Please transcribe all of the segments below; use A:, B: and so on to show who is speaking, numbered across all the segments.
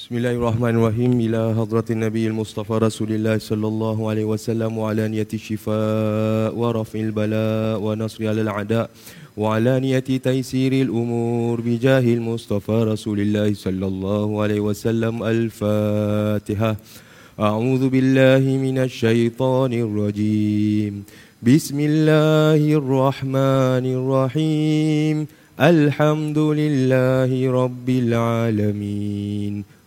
A: بسم الله الرحمن الرحيم إلى حضرة النبي المصطفى رسول الله صلى الله عليه وسلم وعلى نية الشفاء ورفع البلاء ونصر على الأعداء وعلى نية تيسير الأمور بجاه المصطفى رسول الله صلى الله عليه وسلم الفاتحة أعوذ بالله من الشيطان الرجيم بسم الله الرحمن الرحيم الحمد لله رب العالمين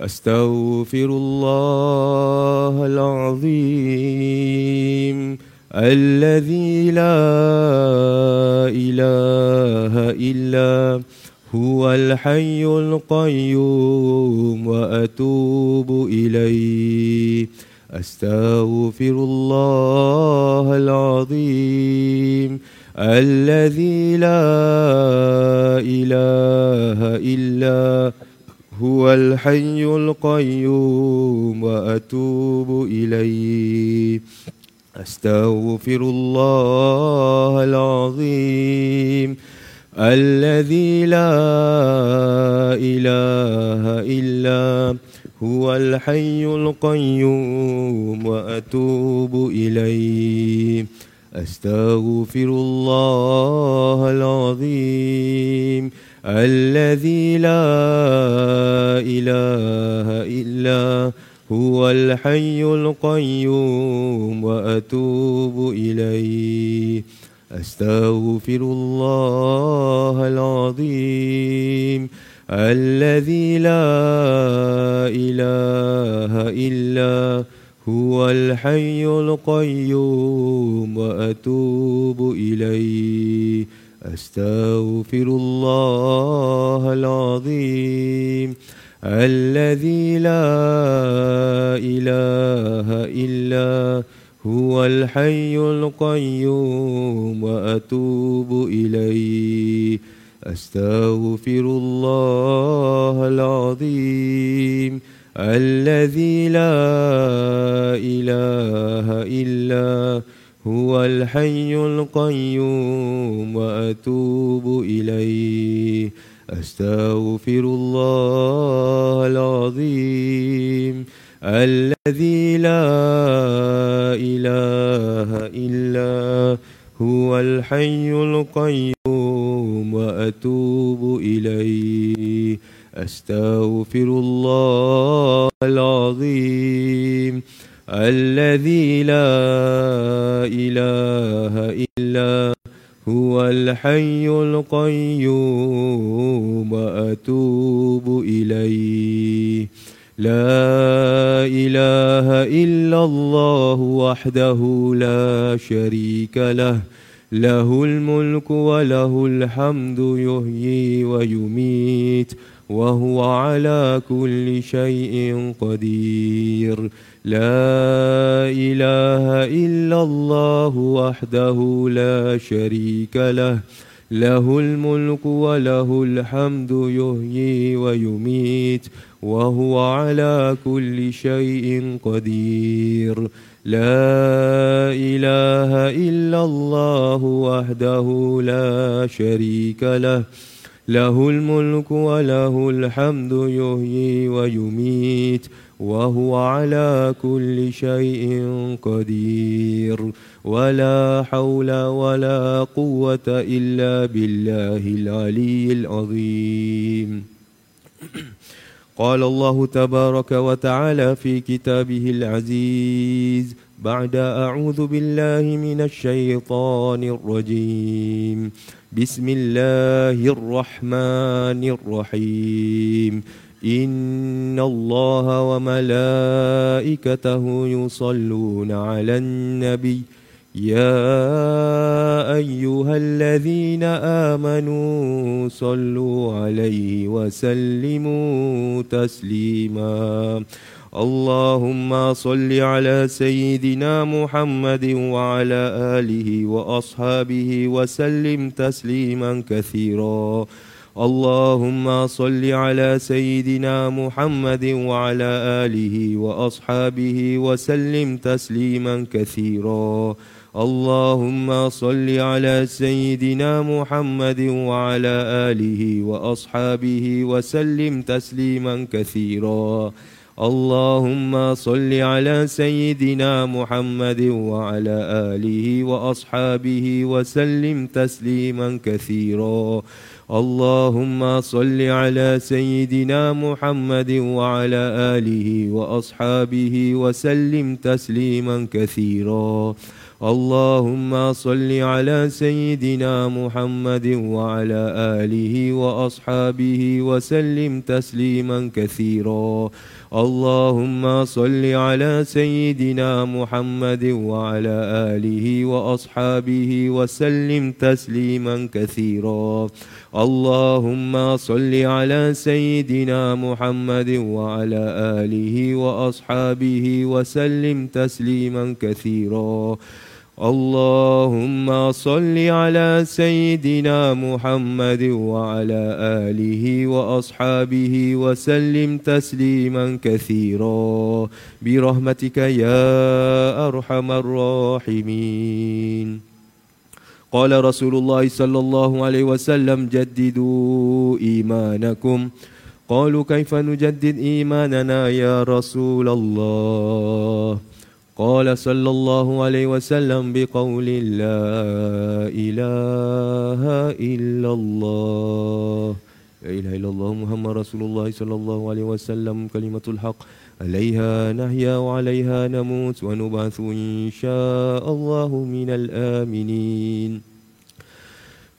A: أستغفر الله العظيم الذي لا إله إلا هو الحي القيوم وأتوب إليه. أستغفر الله العظيم الذي لا إله إلا هو هو الحي القيوم وأتوب إليه. أستغفر الله العظيم الذي لا إله إلا هو الحي القيوم وأتوب إليه. أستغفر الله العظيم الذي لا إله إلا هو الحي القيوم وأتوب إليه. أستغفر الله العظيم. الذي لا إله إلا هو الحي القيوم وأتوب إليه. أستغفر الله العظيم الذي لا إله إلا هو الحي القيوم وأتوب إليه أستغفر الله العظيم الذي لا إله إلا هو هو الحي القيوم وأتوب إليه. أستغفر الله العظيم. الذي لا إله إلا هو الحي القيوم وأتوب إليه. أستغفر الله العظيم. الذي لا إله إلا هو الحي القيوم وأتوب إليه. لا إله إلا الله وحده لا شريك له له الملك وله الحمد يحيي ويميت. وهو على كل شيء قدير. لا إله إلا الله وحده لا شريك له. له الملك وله الحمد يحيي ويميت وهو على كل شيء قدير. لا إله إلا الله وحده لا شريك له. له الملك وله الحمد يحيي ويميت وهو على كل شيء قدير. ولا حول ولا قوة إلا بالله العلي العظيم. قال الله تبارك وتعالى في كتابه العزيز بعد أعوذ بالله من الشيطان الرجيم. بسم الله الرحمن الرحيم. إن الله وملائكته يصلون على النبي. يا أيها الذين آمنوا صلوا عليه وسلموا تسليما. اللهم صل على سيدنا محمد وعلى آله وأصحابه وسلم تسليما كثيرا. اللهم صل على سيدنا محمد وعلى آله وأصحابه وسلم تسليما كثيرا. اللهم صل على سيدنا محمد وعلى آله وأصحابه وسلم تسليما كثيرا. اللهم صل على سيدنا محمد وعلى آله وأصحابه وسلم تسليما كثيرا. اللهم صل على سيدنا محمد وعلى آله وأصحابه وسلم تسليما كثيرا. اللهم صل على سيدنا محمد وعلى آله وأصحابه وسلم تسليما كثيرا. اللهم صل على سيدنا محمد وعلى آله وأصحابه وسلم تسليما كثيرا. اللهم صل على سيدنا محمد وعلى آله وأصحابه وسلم تسليما كثيرا. اللهم صل على سيدنا محمد وعلى آله وأصحابه وسلم تسليما كثيرا. برحمتك يا أرحم الراحمين. قال رسول الله صلى الله عليه وسلم جددوا إيمانكم. قالوا كيف نجدد إيماننا يا رسول الله؟ قال صلى الله عليه وسلم بقول لا إله إلا الله. لا إله إلا الله محمد رسول الله صلى الله عليه وسلم كلمة الحق. عليها نحيا وعليها نموت ونبعث إن شاء الله من الآمنين.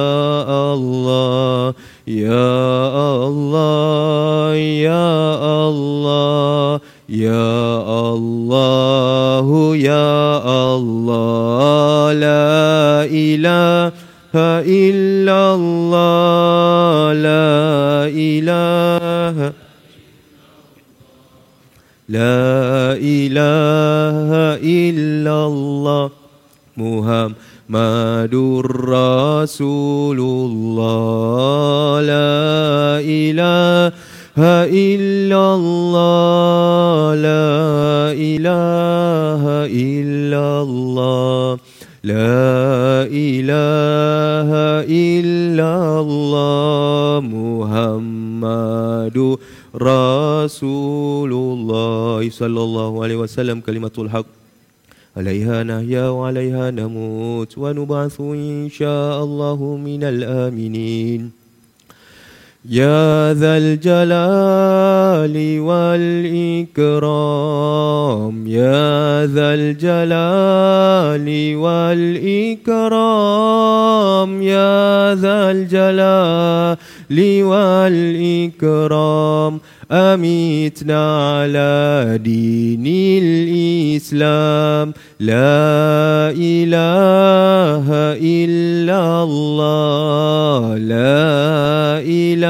A: يا الله يا الله يا الله يا الله يا الله لا إله إلا الله لا إله لا إله إلا الله محمد إلا الله لا إله إلا الله لا إله إلا الله محمد رسول الله صلى الله عليه وسلم كلمة الحق. عليها نحيا وعليها نموت ونبعث إن شاء الله من الآمنين. يا ذا الجلال والإكرام يا ذا الجلال والإكرام يا ذا الجلال والإكرام. أميتنا على دين الإسلام. لا إله إلا الله لا إله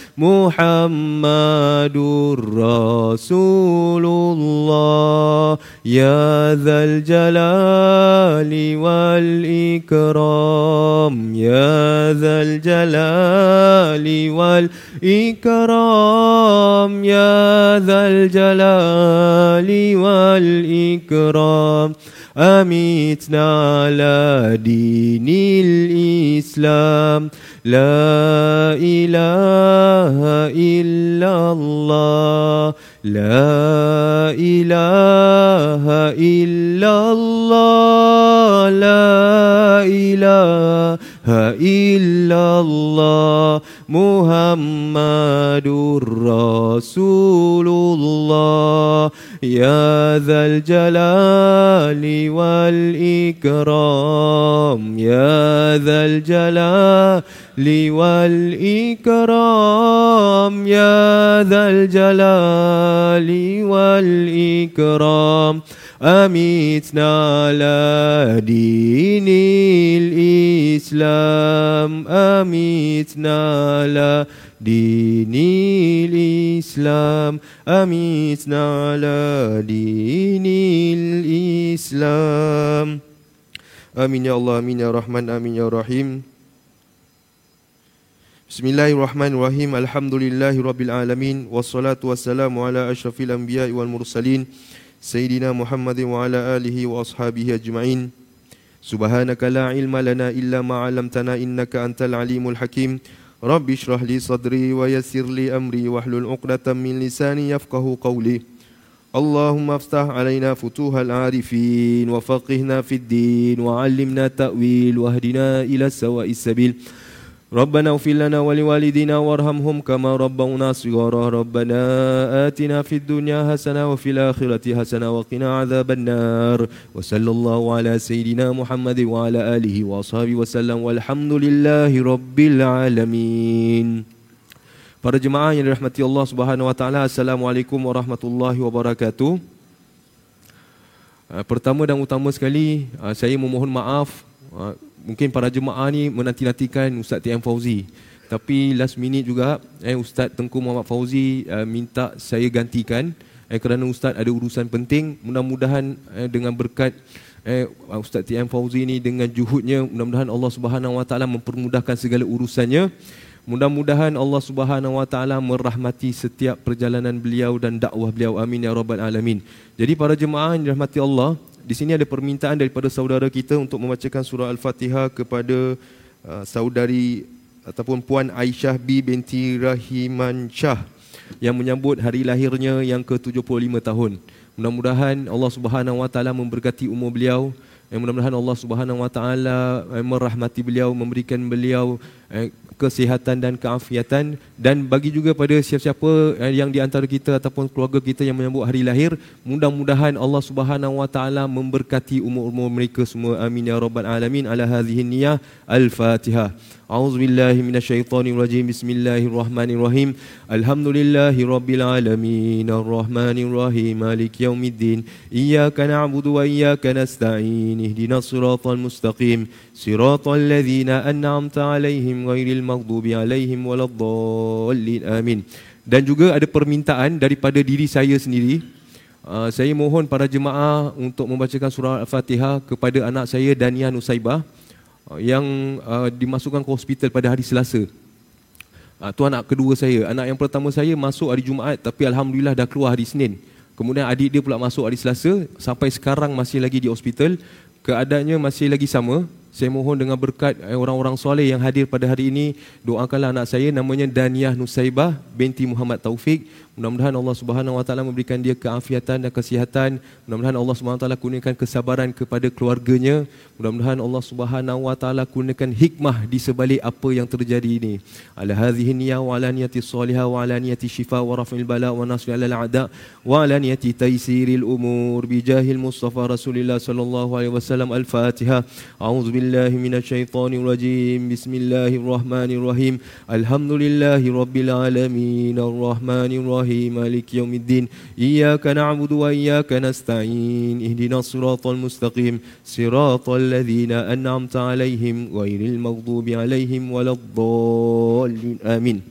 A: محمد رسول الله. يا ذا الجلال والإكرام. يا ذا الجلال والإكرام. يا ذا الجلال والإكرام. أميتنا على دين الإسلام. لا إله إلا الله. لا إله إلا الله. لا إله إلا الله محمد رسول الله يا ذا الجلال والإكرام يا ذا الجلال والإكرام يا ذا الجلال والإكرام أميتنا على دين الإسلام أميتنا على دين الإسلام أميتنا على دين الإسلام آمين يا الله آمين يا رحمن آمين يا رحيم بسم الله الرحمن الرحيم الحمد لله رب العالمين والصلاة والسلام على أشرف الأنبياء والمرسلين سيدنا محمد وعلى آله وأصحابه أجمعين سبحانك لا علم لنا إلا ما علمتنا إنك أنت العليم الحكيم رب اشرح لي صدري ويسر لي أمري واحلل عقدة من لساني يفقه قولي اللهم افتح علينا فتوح العارفين وفقهنا في الدين وعلمنا تأويل واهدنا إلى سواء السبيل ربنا اغفر لنا ولوالدينا وارحمهم كما ربونا صغارا ربنا آتنا في الدنيا حسنة وفي الآخرة حسنة وقنا عذاب النار وصلى الله على سيدنا محمد وعلى آله وأصحابه وسلم والحمد لله رب العالمين Para jemaah yang dirahmati Allah Subhanahu wa taala, Assalamualaikum warahmatullahi wabarakatuh. Uh, pertama dan utama sekali, uh, saya memohon maaf. Mungkin para jemaah ni menanti-nantikan Ustaz TM Fauzi. Tapi last minute juga, eh, Ustaz Tengku Muhammad Fauzi uh, minta saya gantikan. Eh, kerana Ustaz ada urusan penting. Mudah-mudahan eh, dengan berkat eh, Ustaz TM Fauzi ni dengan juhudnya, mudah-mudahan Allah Subhanahu Wa Taala mempermudahkan segala urusannya. Mudah-mudahan Allah Subhanahu Wa Taala merahmati setiap perjalanan beliau dan dakwah beliau. Amin ya rabbal alamin. Jadi para jemaah yang dirahmati Allah, di sini ada permintaan daripada saudara kita untuk membacakan surah Al-Fatihah kepada uh, saudari ataupun puan Aisyah B binti Rahiman Shah yang menyambut hari lahirnya yang ke-75 tahun. Mudah-mudahan Allah Subhanahu Wa Taala memberkati umur beliau. Mudah-mudahan Allah Subhanahu Wa Taala eh, merahmati beliau, memberikan beliau eh, kesihatan dan keafiatan dan bagi juga pada siapa-siapa eh, yang di antara kita ataupun keluarga kita yang menyambut hari lahir mudah-mudahan Allah Subhanahu wa taala memberkati umur-umur mereka semua. Amin ya rabbal alamin. Ala hadhihi niyyah al-fatihah A'udzu billahi minasyaitonir rajim. Bismillahirrahmanirrahim. Alhamdulillahillahi rabbil alamin. Arrahmanirrahim. Malik yaumiddin. Iyyaka na'budu wa iyyaka nasta'in. Ihdinas siratal mustaqim. Siratal ladzina an'amta 'alaihim ghairil maghdubi 'alaihim waladdallin. Amin. Dan juga ada permintaan daripada diri saya sendiri. Uh, saya mohon para jemaah untuk membacakan surah Al-Fatihah kepada anak saya Dania Nusaibah yang uh, dimasukkan ke hospital pada hari Selasa. Uh, tu anak kedua saya. Anak yang pertama saya masuk hari Jumaat tapi alhamdulillah dah keluar hari Senin. Kemudian adik dia pula masuk hari Selasa sampai sekarang masih lagi di hospital. Keadaannya masih lagi sama. Saya mohon dengan berkat eh, orang-orang soleh yang hadir pada hari ini doakanlah anak saya namanya Daniah Nusaibah binti Muhammad Taufik Mudah-mudahan Allah Subhanahu Wa Taala memberikan dia keafiatan dan kesihatan. Mudah-mudahan Allah Subhanahu Wa Taala kurniakan kesabaran kepada keluarganya. Mudah-mudahan Allah Subhanahu Wa Taala kurniakan hikmah di sebalik apa yang terjadi ini. Ala hadhihi niyya wa ala niyati salihah wa ala niyati shifa wa raf'il bala wa nasri ala al-a'da wa ala niyati taysiril umur bi jahil Mustafa Rasulillah sallallahu alaihi wasallam. Al-Fatihah. A'udzu billahi minasy syaithanir rajim. Bismillahirrahmanirrahim. Alhamdulillahi rabbil alamin. Ar-Rahmanir الله مالك يوم الدين. إياك نعبد وإياك نستعين. اهدنا الصراط المستقيم. صراط الذين أنعمت عليهم غير المغضوب عليهم ولا الضالين. آمين.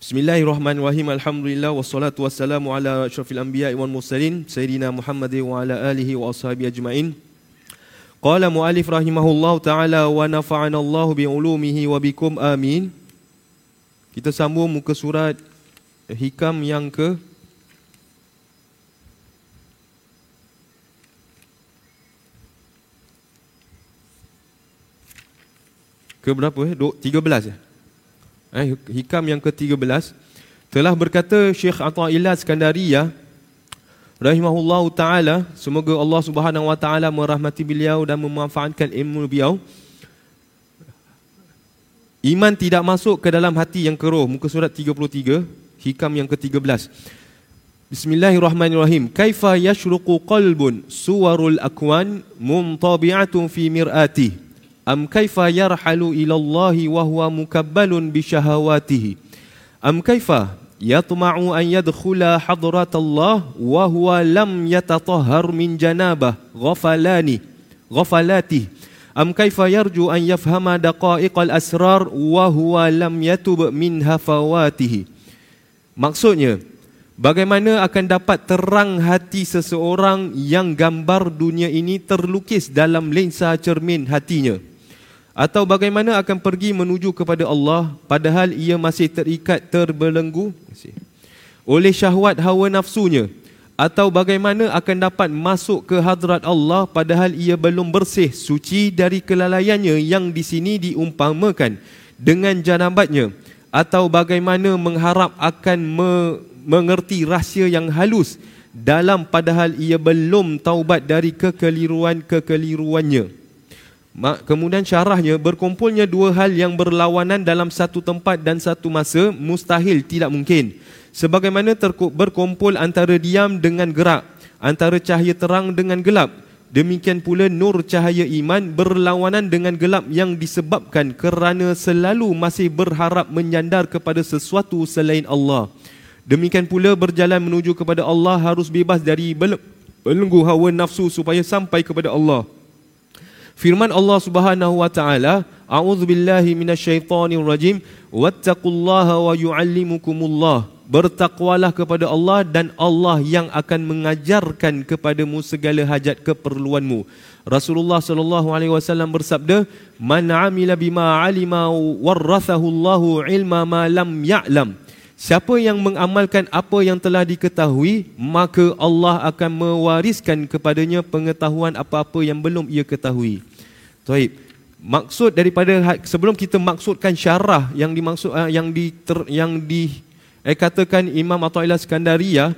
A: بسم الله الرحمن الرحيم الحمد لله والصلاة والسلام على أشرف الأنبياء والمرسلين سيدنا محمد وعلى آله وأصحابه أجمعين Qala mu'alif rahimahullah ta'ala wa nafa'ana Allah bi'ulumihi wa bikum amin. Kita sambung muka surat hikam yang ke ke berapa eh? 13 eh? eh hikam yang ke-13 telah berkata Syekh Athaillah Skandariyah rahimahullahu taala semoga Allah Subhanahu wa taala merahmati beliau dan memanfaatkan ilmu beliau. Iman tidak masuk ke dalam hati yang keruh. Muka surat 33 hikam yang ke-13 Bismillahirrahmanirrahim. Kaifa yashruqu qalbun suwarul akwan muntabi'atun fi mir'ati? Am kaifa yarhalu ila Allah wa huwa mukabbalun bi syahawatihi am kaifa yatma'u an yadkhula hadrat Allah wa huwa lam yatatahhar min janabah ghafalani ghafalati am kaifa yarju an yafhama daqa'iq al-asrar wa huwa lam yatub min hafawatihi maksudnya bagaimana akan dapat terang hati seseorang yang gambar dunia ini terlukis dalam lensa cermin hatinya atau bagaimana akan pergi menuju kepada Allah padahal ia masih terikat terbelenggu? Oleh syahwat hawa nafsunya atau bagaimana akan dapat masuk ke hadrat Allah padahal ia belum bersih suci dari kelalaiannya yang di sini diumpamakan dengan janabatnya? Atau bagaimana mengharap akan me- mengerti rahsia yang halus dalam padahal ia belum taubat dari kekeliruan-kekeliruannya Kemudian syarahnya berkumpulnya dua hal yang berlawanan dalam satu tempat dan satu masa mustahil tidak mungkin. Sebagaimana berkumpul antara diam dengan gerak, antara cahaya terang dengan gelap. Demikian pula nur cahaya iman berlawanan dengan gelap yang disebabkan kerana selalu masih berharap menyandar kepada sesuatu selain Allah. Demikian pula berjalan menuju kepada Allah harus bebas dari belenggu hawa nafsu supaya sampai kepada Allah. Firman Allah Subhanahu wa taala, "A'udzubillahi minasyaitonirrajim. Wattaqullaha wa yu'allimukumullah." Bertakwalah kepada Allah dan Allah yang akan mengajarkan kepadamu segala hajat keperluanmu. Rasulullah sallallahu alaihi wasallam bersabda, "Man 'amila bima 'alima warathahu Allahu 'ilma ma lam ya'lam." Siapa yang mengamalkan apa yang telah diketahui, maka Allah akan mewariskan kepadanya pengetahuan apa-apa yang belum ia ketahui. Baik. Maksud daripada sebelum kita maksudkan syarah yang dimaksud uh, yang di yang di eh, katakan Imam Athaillah Skandaria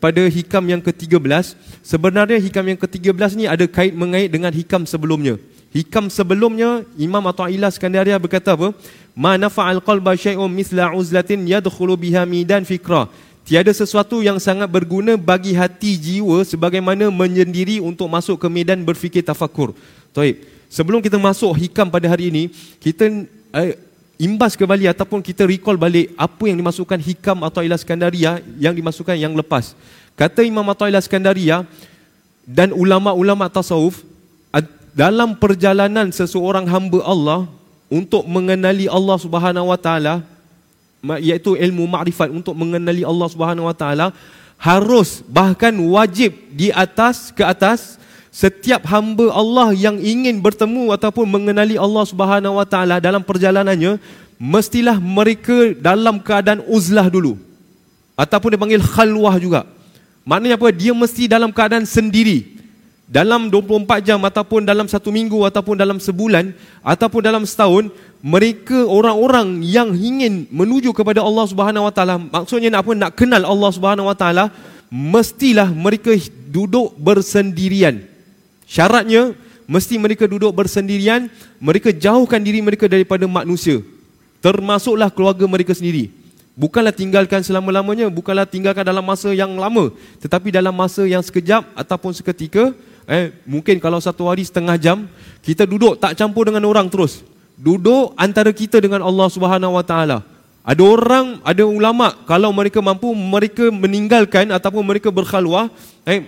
A: pada hikam yang ke-13 sebenarnya hikam yang ke-13 ni ada kait mengait dengan hikam sebelumnya hikam sebelumnya Imam Athaillah Skandaria berkata apa ma nafa'al qalba syai'un misla uzlatin yadkhulu biha midan fikra tiada sesuatu yang sangat berguna bagi hati jiwa sebagaimana menyendiri untuk masuk ke medan berfikir tafakur Taib. Sebelum kita masuk hikam pada hari ini, kita eh, imbas kembali ataupun kita recall balik apa yang dimasukkan hikam atau ilah Skandaria yang dimasukkan yang lepas. Kata Imam atau ilah Skandaria dan ulama-ulama tasawuf dalam perjalanan seseorang hamba Allah untuk mengenali Allah Subhanahu Wa Taala iaitu ilmu makrifat untuk mengenali Allah Subhanahu Wa Taala harus bahkan wajib di atas ke atas setiap hamba Allah yang ingin bertemu ataupun mengenali Allah Subhanahu Wa Taala dalam perjalanannya mestilah mereka dalam keadaan uzlah dulu. Ataupun dipanggil khalwah juga. Maknanya apa? Dia mesti dalam keadaan sendiri dalam 24 jam ataupun dalam satu minggu ataupun dalam sebulan ataupun dalam setahun mereka orang-orang yang ingin menuju kepada Allah Subhanahu Wa Taala maksudnya nak apa nak kenal Allah Subhanahu Wa Taala mestilah mereka duduk bersendirian Syaratnya mesti mereka duduk bersendirian, mereka jauhkan diri mereka daripada manusia. Termasuklah keluarga mereka sendiri. Bukanlah tinggalkan selama-lamanya, bukanlah tinggalkan dalam masa yang lama, tetapi dalam masa yang sekejap ataupun seketika, eh mungkin kalau satu hari setengah jam, kita duduk tak campur dengan orang terus. Duduk antara kita dengan Allah Subhanahu Wa Taala. Ada orang, ada ulama kalau mereka mampu mereka meninggalkan ataupun mereka berkhalwah, eh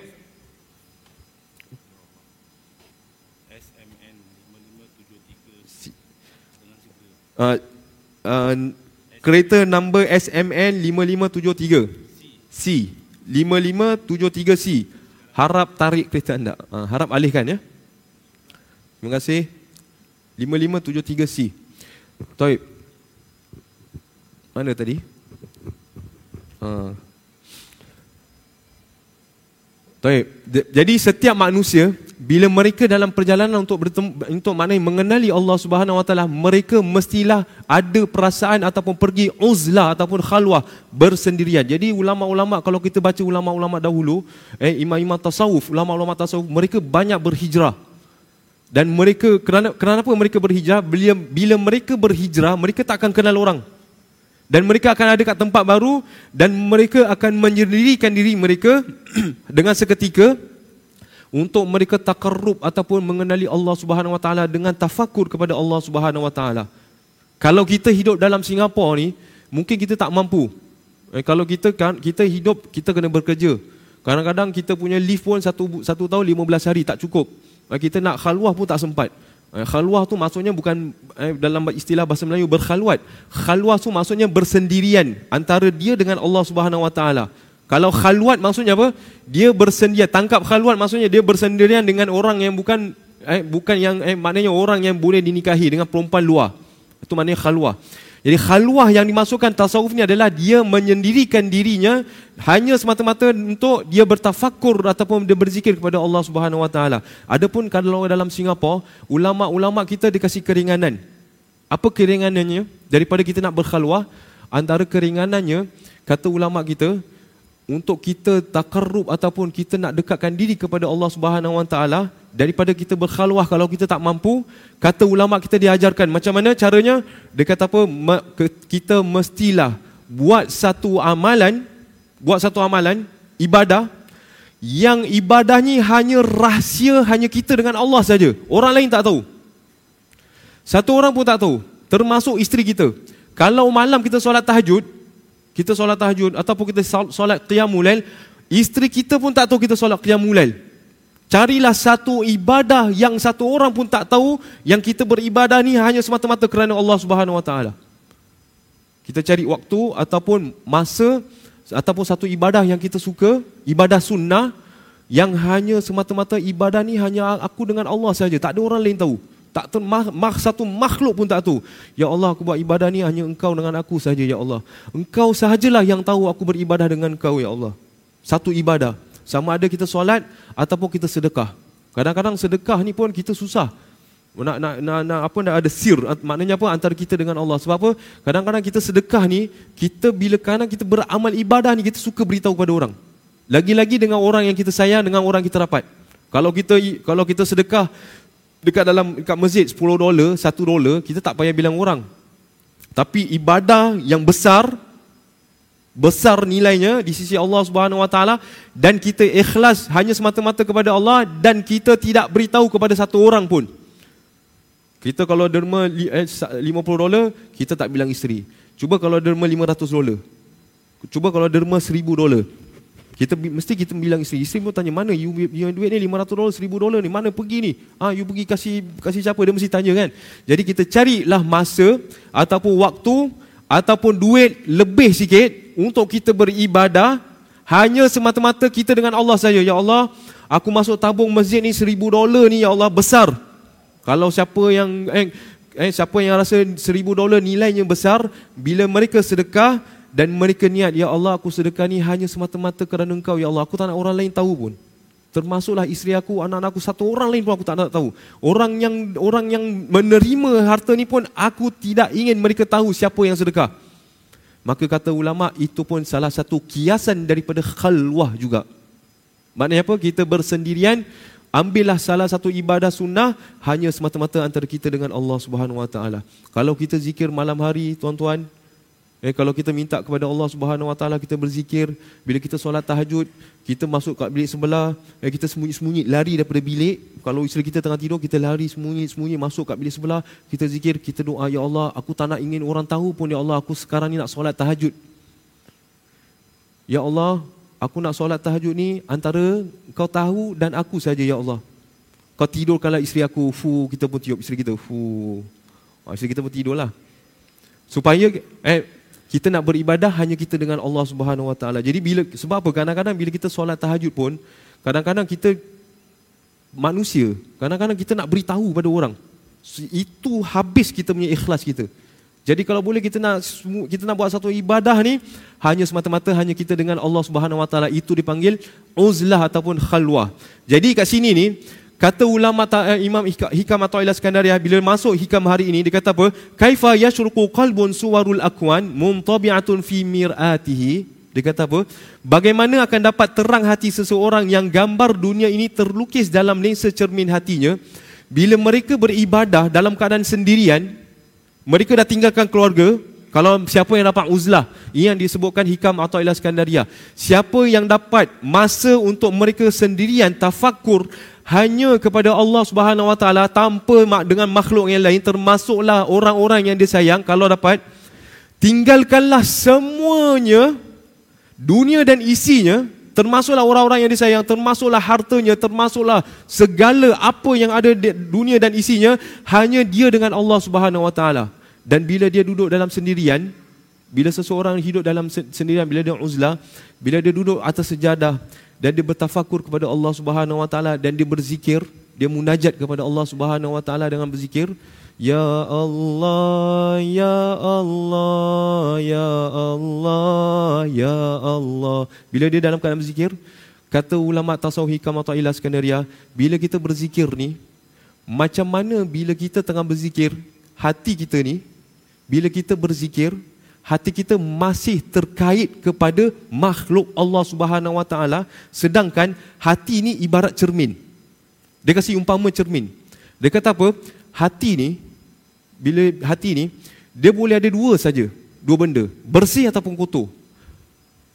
A: uh, uh, kereta number SMN 5573 C. 5573 C harap tarik kereta anda. Uh, harap alihkan ya. Terima kasih. 5573 C. Toib. Mana tadi? Uh. Toib. Jadi setiap manusia bila mereka dalam perjalanan untuk bertemu untuk maknanya mengenali Allah Subhanahu Wa Taala mereka mestilah ada perasaan ataupun pergi uzlah ataupun khalwah bersendirian. Jadi ulama-ulama kalau kita baca ulama-ulama dahulu eh imam-imam tasawuf, ulama-ulama tasawuf mereka banyak berhijrah. Dan mereka kerana kenapa mereka berhijrah? Bila bila mereka berhijrah, mereka tak akan kenal orang. Dan mereka akan ada kat tempat baru dan mereka akan menyendirikan diri mereka dengan seketika untuk mereka takarrub ataupun mengenali Allah Subhanahu Wa Taala dengan tafakur kepada Allah Subhanahu Wa Taala. Kalau kita hidup dalam Singapura ni, mungkin kita tak mampu. Eh, kalau kita kan kita hidup kita kena bekerja. Kadang-kadang kita punya leave pun satu satu tahun 15 hari tak cukup. Eh, kita nak khalwah pun tak sempat. Eh, khalwah tu maksudnya bukan eh, dalam istilah bahasa Melayu berkhalwat. Khalwah tu maksudnya bersendirian antara dia dengan Allah Subhanahu Wa Taala. Kalau khalwat maksudnya apa? Dia bersendirian. Tangkap khalwat maksudnya dia bersendirian dengan orang yang bukan eh, bukan yang eh, maknanya orang yang boleh dinikahi dengan perempuan luar. Itu maknanya khalwah. Jadi khalwah yang dimasukkan tasawuf ni adalah dia menyendirikan dirinya hanya semata-mata untuk dia bertafakur ataupun dia berzikir kepada Allah Subhanahu Wa Taala. Adapun kalau dalam Singapura, ulama-ulama kita dikasih keringanan. Apa keringanannya? Daripada kita nak berkhalwah, antara keringanannya kata ulama kita, untuk kita takarrub ataupun kita nak dekatkan diri kepada Allah Subhanahu Wa Taala daripada kita berkhalwah kalau kita tak mampu kata ulama kita diajarkan macam mana caranya? Dia kata apa kita mestilah buat satu amalan buat satu amalan ibadah yang ibadahnya hanya rahsia hanya kita dengan Allah saja. Orang lain tak tahu. Satu orang pun tak tahu. Termasuk isteri kita. Kalau malam kita solat tahajud kita solat tahajud ataupun kita solat qiyamul lail, isteri kita pun tak tahu kita solat qiyamul lail. Carilah satu ibadah yang satu orang pun tak tahu yang kita beribadah ni hanya semata-mata kerana Allah Subhanahu Wa Taala. Kita cari waktu ataupun masa ataupun satu ibadah yang kita suka, ibadah sunnah yang hanya semata-mata ibadah ni hanya aku dengan Allah saja, tak ada orang lain tahu. Tak ter, mah, mah, satu makhluk pun tak tahu. Ya Allah, aku buat ibadah ni hanya engkau dengan aku saja, Ya Allah. Engkau sahajalah yang tahu aku beribadah dengan engkau, Ya Allah. Satu ibadah. Sama ada kita solat ataupun kita sedekah. Kadang-kadang sedekah ni pun kita susah. Nak, nak, nak, nak apa nak ada sir maknanya apa antara kita dengan Allah sebab apa kadang-kadang kita sedekah ni kita bila kadang kita beramal ibadah ni kita suka beritahu kepada orang lagi-lagi dengan orang yang kita sayang dengan orang kita rapat kalau kita kalau kita sedekah dekat dalam dekat masjid 10 dolar, 1 dolar, kita tak payah bilang orang. Tapi ibadah yang besar besar nilainya di sisi Allah Subhanahu Wa Taala dan kita ikhlas hanya semata-mata kepada Allah dan kita tidak beritahu kepada satu orang pun. Kita kalau derma 50 eh, dolar, kita tak bilang isteri. Cuba kalau derma 500 dolar. Cuba kalau derma 1000 dolar. Kita mesti kita bilang isteri, isteri pun tanya mana you yang duit ni 500 dolar, 1000 dolar ni, mana pergi ni? Ah, you pergi kasih kasih siapa? Dia mesti tanya kan. Jadi kita carilah masa ataupun waktu ataupun duit lebih sikit untuk kita beribadah hanya semata-mata kita dengan Allah saja. Ya Allah, aku masuk tabung masjid ni 1000 dolar ni ya Allah besar. Kalau siapa yang eh, eh siapa yang rasa 1000 dolar nilainya besar, bila mereka sedekah dan mereka niat ya Allah aku sedekah ni hanya semata-mata kerana engkau ya Allah. Aku tak nak orang lain tahu pun. Termasuklah isteri aku anak-anak aku satu orang lain pun aku tak nak tahu. Orang yang orang yang menerima harta ni pun aku tidak ingin mereka tahu siapa yang sedekah. Maka kata ulama itu pun salah satu kiasan daripada khalwah juga. Maknanya apa? Kita bersendirian ambillah salah satu ibadah sunnah hanya semata-mata antara kita dengan Allah Subhanahu Wa Taala. Kalau kita zikir malam hari tuan-tuan Eh kalau kita minta kepada Allah Subhanahu Wa Taala kita berzikir, bila kita solat tahajud, kita masuk kat bilik sebelah, eh kita sembunyi-sembunyi lari daripada bilik. Kalau isteri kita tengah tidur, kita lari sembunyi-sembunyi masuk kat bilik sebelah, kita zikir, kita doa, ya Allah, aku tak nak ingin orang tahu pun ya Allah, aku sekarang ni nak solat tahajud. Ya Allah, aku nak solat tahajud ni antara kau tahu dan aku saja ya Allah. Kau tidur kalau isteri aku, fu, kita pun tiup isteri kita, fu. Oh, isteri kita pun tidurlah. Supaya eh kita nak beribadah hanya kita dengan Allah Subhanahu Wa Taala. Jadi bila sebab apa? Kadang-kadang bila kita solat tahajud pun, kadang-kadang kita manusia, kadang-kadang kita nak beritahu pada orang. Itu habis kita punya ikhlas kita. Jadi kalau boleh kita nak kita nak buat satu ibadah ni hanya semata-mata hanya kita dengan Allah Subhanahu Wa Taala itu dipanggil uzlah ataupun khalwah. Jadi kat sini ni Kata ulama ta, eh, Imam Hikam atau Ila Skandaria bila masuk hikam hari ini dia kata apa? Kaifa yashruqu qalbun suwarul akwan muntabi'atun fi mir'atihi. Dia kata apa? Bagaimana akan dapat terang hati seseorang yang gambar dunia ini terlukis dalam lensa cermin hatinya bila mereka beribadah dalam keadaan sendirian mereka dah tinggalkan keluarga kalau siapa yang dapat uzlah ini yang disebutkan hikam atau ilah skandaria siapa yang dapat masa untuk mereka sendirian tafakur hanya kepada Allah Subhanahu Wa Taala tanpa dengan makhluk yang lain termasuklah orang-orang yang dia sayang kalau dapat tinggalkanlah semuanya dunia dan isinya termasuklah orang-orang yang disayang termasuklah hartanya termasuklah segala apa yang ada di dunia dan isinya hanya dia dengan Allah Subhanahu Wa Taala. Dan bila dia duduk dalam sendirian bila seseorang hidup dalam sendirian bila dia uzlah bila dia duduk atas sejadah dan dia bertafakur kepada Allah Subhanahu wa taala dan dia berzikir, dia munajat kepada Allah Subhanahu wa taala dengan berzikir, Ya Allah, Ya Allah, Ya Allah, Ya Allah. Bila dia dalam keadaan berzikir, kata ulama tasawuf hikam atau ilah skandaria, bila kita berzikir ni, macam mana bila kita tengah berzikir, hati kita ni, bila kita berzikir, hati kita masih terkait kepada makhluk Allah Subhanahu Wa Taala sedangkan hati ini ibarat cermin. Dia kasih umpama cermin. Dia kata apa? Hati ni bila hati ni dia boleh ada dua saja, dua benda, bersih ataupun kotor.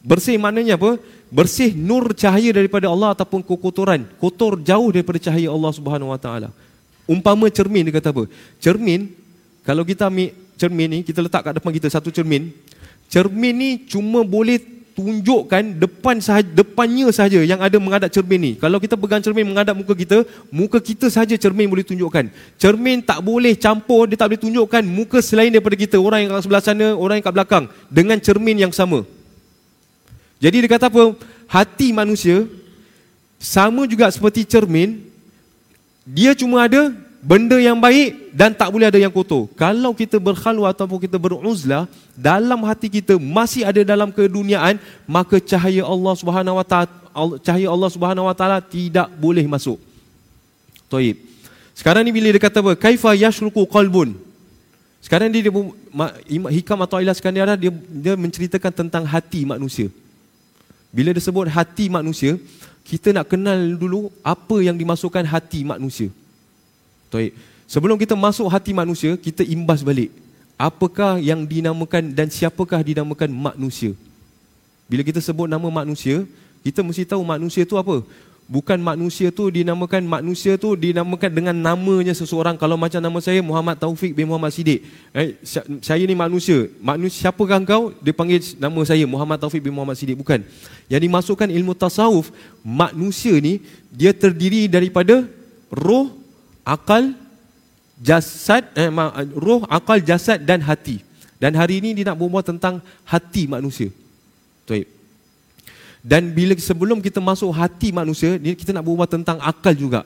A: Bersih maknanya apa? Bersih nur cahaya daripada Allah ataupun kekotoran. Kotor jauh daripada cahaya Allah Subhanahu Wa Taala. Umpama cermin dia kata apa? Cermin kalau kita ambil cermin ni kita letak kat depan kita satu cermin cermin ni cuma boleh tunjukkan depan sahaja, depannya sahaja yang ada menghadap cermin ni. Kalau kita pegang cermin menghadap muka kita, muka kita sahaja cermin boleh tunjukkan. Cermin tak boleh campur, dia tak boleh tunjukkan muka selain daripada kita. Orang yang kat sebelah sana, orang yang kat belakang. Dengan cermin yang sama. Jadi dia kata apa? Hati manusia sama juga seperti cermin. Dia cuma ada benda yang baik dan tak boleh ada yang kotor. Kalau kita berkhalwat ataupun kita beruzlah, dalam hati kita masih ada dalam keduniaan, maka cahaya Allah Subhanahu Wa Taala cahaya Allah Subhanahu Wa Taala tidak boleh masuk. Toib. Sekarang ni bila dia kata apa? Kaifa yashruqu qalbun? Sekarang dia, dia hikam atau ilah sekalian dia dia menceritakan tentang hati manusia. Bila disebut hati manusia, kita nak kenal dulu apa yang dimasukkan hati manusia. Baik. Sebelum kita masuk hati manusia, kita imbas balik. Apakah yang dinamakan dan siapakah dinamakan manusia? Bila kita sebut nama manusia, kita mesti tahu manusia itu apa? Bukan manusia tu dinamakan manusia tu dinamakan dengan namanya seseorang. Kalau macam nama saya Muhammad Taufik bin Muhammad Siddiq. Eh, saya ni manusia. Manusia siapakah engkau? Dia panggil nama saya Muhammad Taufik bin Muhammad Siddiq. Bukan. Yang dimasukkan ilmu tasawuf, manusia ni dia terdiri daripada roh, akal, jasad, eh, roh, akal, jasad dan hati. Dan hari ini dia nak berbual tentang hati manusia. Baik. Dan bila sebelum kita masuk hati manusia, kita nak berbual tentang akal juga.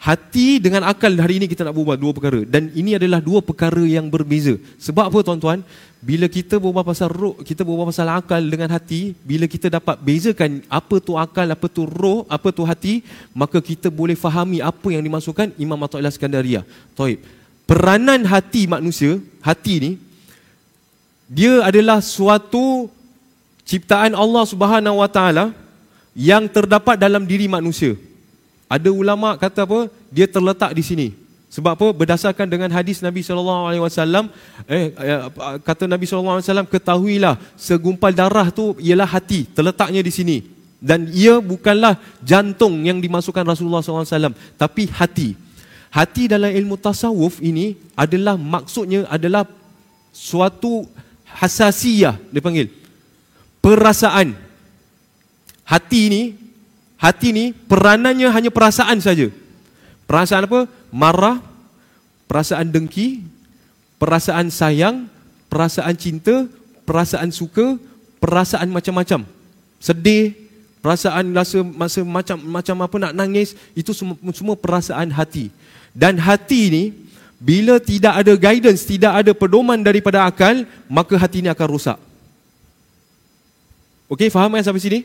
A: Hati dengan akal hari ini kita nak berbual dua perkara. Dan ini adalah dua perkara yang berbeza. Sebab apa tuan-tuan? Bila kita berbual pasal roh, kita berbual pasal akal dengan hati, bila kita dapat bezakan apa tu akal, apa tu roh, apa tu hati, maka kita boleh fahami apa yang dimasukkan Imam Athaillah Skandaria. Taib. Peranan hati manusia, hati ni, dia adalah suatu ciptaan Allah Subhanahu Wa Taala yang terdapat dalam diri manusia. Ada ulama kata apa? Dia terletak di sini. Sebab apa? Berdasarkan dengan hadis Nabi sallallahu alaihi wasallam eh, eh kata Nabi sallallahu alaihi wasallam ketahuilah segumpal darah tu ialah hati, terletaknya di sini. Dan ia bukanlah jantung yang dimasukkan Rasulullah sallallahu alaihi wasallam, tapi hati. Hati dalam ilmu tasawuf ini adalah maksudnya adalah suatu hasasiyah dia panggil. Perasaan. Hati ini hati ni peranannya hanya perasaan saja. Perasaan apa? Marah, perasaan dengki, perasaan sayang, perasaan cinta, perasaan suka, perasaan macam-macam. Sedih, perasaan rasa masa macam macam apa nak nangis, itu semua, semua perasaan hati. Dan hati ni bila tidak ada guidance, tidak ada pedoman daripada akal, maka hati ini akan rosak. Okey, faham kan sampai sini?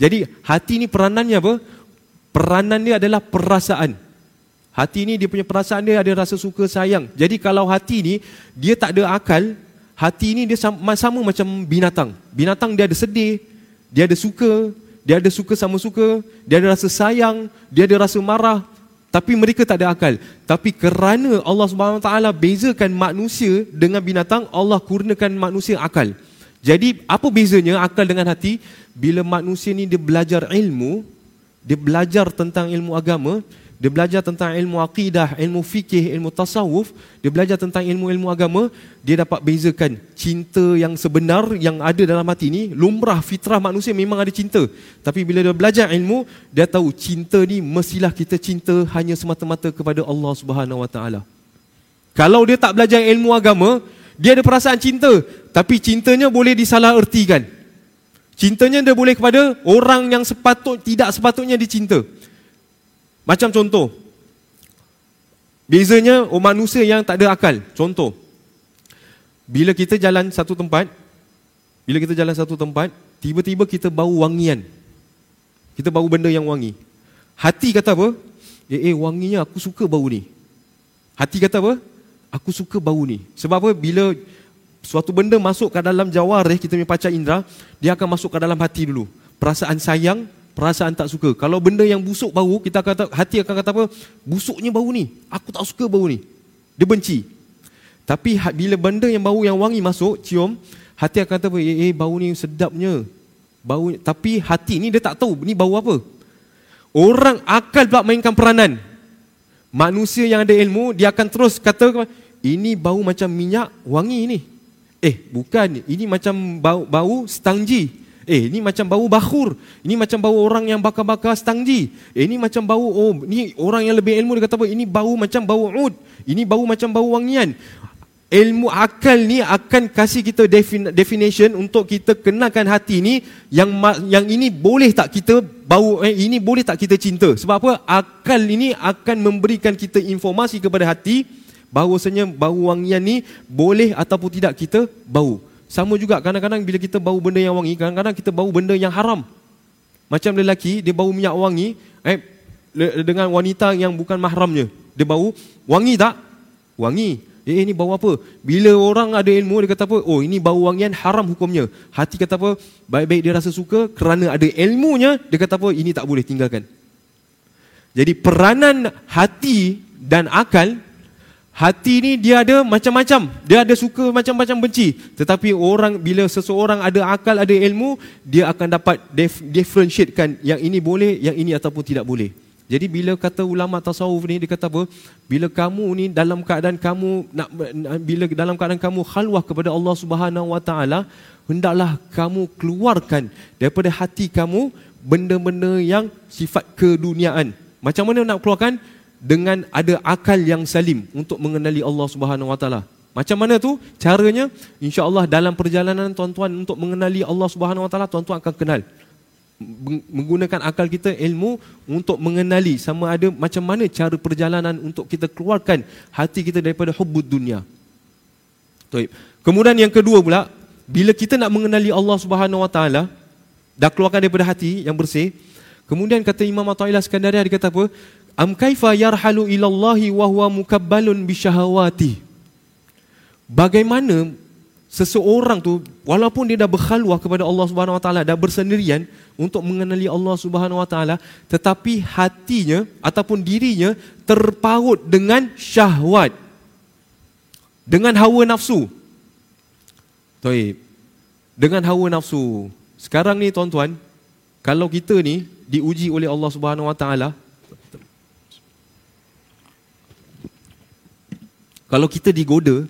A: Jadi hati ni peranannya apa? Peranan dia adalah perasaan. Hati ni dia punya perasaan dia ada rasa suka sayang. Jadi kalau hati ni dia tak ada akal, hati ni dia sama, sama macam binatang. Binatang dia ada sedih, dia ada suka, dia ada suka sama suka, dia ada rasa sayang, dia ada rasa marah. Tapi mereka tak ada akal. Tapi kerana Allah Subhanahu Taala bezakan manusia dengan binatang, Allah kurniakan manusia akal. Jadi apa bezanya akal dengan hati? Bila manusia ni dia belajar ilmu, dia belajar tentang ilmu agama, dia belajar tentang ilmu akidah, ilmu fikih, ilmu tasawuf, dia belajar tentang ilmu-ilmu agama, dia dapat bezakan cinta yang sebenar yang ada dalam hati ni, lumrah fitrah manusia memang ada cinta. Tapi bila dia belajar ilmu, dia tahu cinta ni mestilah kita cinta hanya semata-mata kepada Allah Subhanahu Wa Taala. Kalau dia tak belajar ilmu agama, dia ada perasaan cinta, tapi cintanya boleh disalah ertikan. Cintanya dia boleh kepada orang yang sepatut tidak sepatutnya dicinta. Macam contoh, bezanya oh, manusia yang tak ada akal. Contoh, bila kita jalan satu tempat, bila kita jalan satu tempat, tiba-tiba kita bau wangian. Kita bau benda yang wangi. Hati kata apa? Eh, eh wanginya aku suka bau ni. Hati kata apa? Aku suka bau ni. Sebab apa? Bila suatu benda masuk ke dalam jawareh kita punya pacar indera, dia akan masuk ke dalam hati dulu. Perasaan sayang, perasaan tak suka. Kalau benda yang busuk bau, kita kata hati akan kata apa? Busuknya bau ni. Aku tak suka bau ni. Dia benci. Tapi ha, bila benda yang bau yang wangi masuk, cium, hati akan kata apa? Eh, eh bau ni sedapnya. Bau tapi hati ni dia tak tahu ni bau apa. Orang akal pula mainkan peranan. Manusia yang ada ilmu, dia akan terus kata ini bau macam minyak wangi ni. Eh, bukan. Ini macam bau, bau stangji. Eh, ini macam bau bakhur. Ini macam bau orang yang bakar-bakar stangji. Eh, ini macam bau, oh, ini orang yang lebih ilmu dia kata apa? Ini bau macam bau ud. Ini bau macam bau wangian ilmu akal ni akan kasih kita definition untuk kita kenakan hati ni yang yang ini boleh tak kita bau eh, ini boleh tak kita cinta. Sebab apa? Akal ini akan memberikan kita informasi kepada hati bahawasanya bau wangian ni boleh ataupun tidak kita bau. Sama juga kadang-kadang bila kita bau benda yang wangi kadang-kadang kita bau benda yang haram. Macam lelaki dia bau minyak wangi eh dengan wanita yang bukan mahramnya. Dia bau wangi tak? Wangi Eh ini bau apa? Bila orang ada ilmu dia kata apa? Oh ini bau wangian haram hukumnya. Hati kata apa? Baik-baik dia rasa suka kerana ada ilmunya dia kata apa? Ini tak boleh tinggalkan. Jadi peranan hati dan akal hati ni dia ada macam-macam. Dia ada suka macam-macam benci. Tetapi orang bila seseorang ada akal ada ilmu dia akan dapat differentiatekan yang ini boleh yang ini ataupun tidak boleh. Jadi bila kata ulama tasawuf ni dia kata apa? Bila kamu ni dalam keadaan kamu nak bila dalam keadaan kamu khalwah kepada Allah Subhanahu Wa Taala, hendaklah kamu keluarkan daripada hati kamu benda-benda yang sifat keduniaan. Macam mana nak keluarkan? Dengan ada akal yang salim untuk mengenali Allah Subhanahu Wa Taala. Macam mana tu caranya? Insya-Allah dalam perjalanan tuan-tuan untuk mengenali Allah Subhanahu Wa Taala, tuan-tuan akan kenal menggunakan akal kita ilmu untuk mengenali sama ada macam mana cara perjalanan untuk kita keluarkan hati kita daripada hubbud dunia. Baik. Kemudian yang kedua pula, bila kita nak mengenali Allah Subhanahu Wa Taala, dah keluarkan daripada hati yang bersih, kemudian kata Imam Athaillah Skandari dia kata apa? Am kaifa yarhalu ila Allah wa huwa mukabbalun bi. Bagaimana seseorang tu walaupun dia dah berkhalwah kepada Allah Subhanahu Wa Taala dah bersendirian untuk mengenali Allah Subhanahu Wa Taala tetapi hatinya ataupun dirinya terpaut dengan syahwat dengan hawa nafsu. Baik. Dengan hawa nafsu. Sekarang ni tuan-tuan, kalau kita ni diuji oleh Allah Subhanahu Wa Taala kalau kita digoda,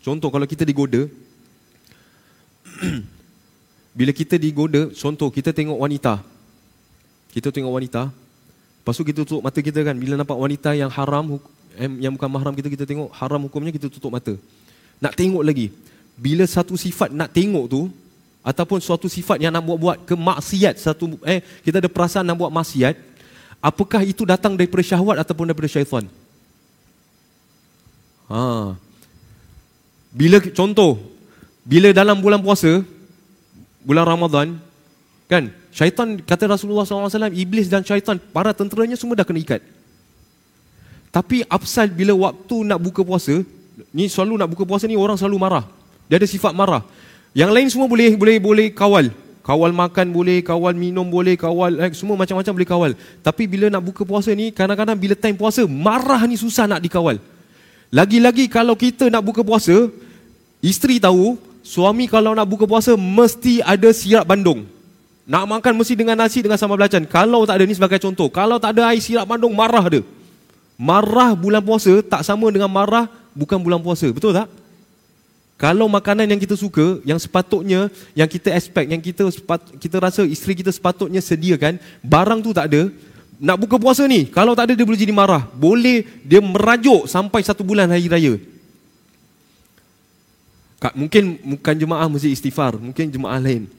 A: contoh kalau kita digoda, bila kita digoda, contoh kita tengok wanita. Kita tengok wanita. Lepas tu kita tutup mata kita kan. Bila nampak wanita yang haram, yang bukan mahram kita, kita tengok haram hukumnya, kita tutup mata. Nak tengok lagi. Bila satu sifat nak tengok tu, ataupun suatu sifat yang nak buat-buat kemaksiat, satu eh kita ada perasaan nak buat maksiat, apakah itu datang daripada syahwat ataupun daripada syaitan? Ha. Bila contoh, bila dalam bulan puasa, bulan Ramadan, kan, syaitan, kata Rasulullah SAW, iblis dan syaitan, para tenteranya semua dah kena ikat. Tapi apsal bila waktu nak buka puasa, ni selalu nak buka puasa ni orang selalu marah. Dia ada sifat marah. Yang lain semua boleh boleh boleh kawal. Kawal makan boleh, kawal minum boleh, kawal eh, semua macam-macam boleh kawal. Tapi bila nak buka puasa ni, kadang-kadang bila time puasa, marah ni susah nak dikawal. Lagi-lagi kalau kita nak buka puasa, isteri tahu, Suami kalau nak buka puasa mesti ada sirap bandung. Nak makan mesti dengan nasi dengan sambal belacan. Kalau tak ada ni sebagai contoh. Kalau tak ada air sirap bandung marah dia. Marah bulan puasa tak sama dengan marah bukan bulan puasa. Betul tak? Kalau makanan yang kita suka, yang sepatutnya, yang kita expect, yang kita kita rasa isteri kita sepatutnya sediakan, barang tu tak ada, nak buka puasa ni, kalau tak ada dia boleh jadi marah. Boleh dia merajuk sampai satu bulan hari raya. Mungkin bukan jemaah mesti istighfar, mungkin jemaah lain.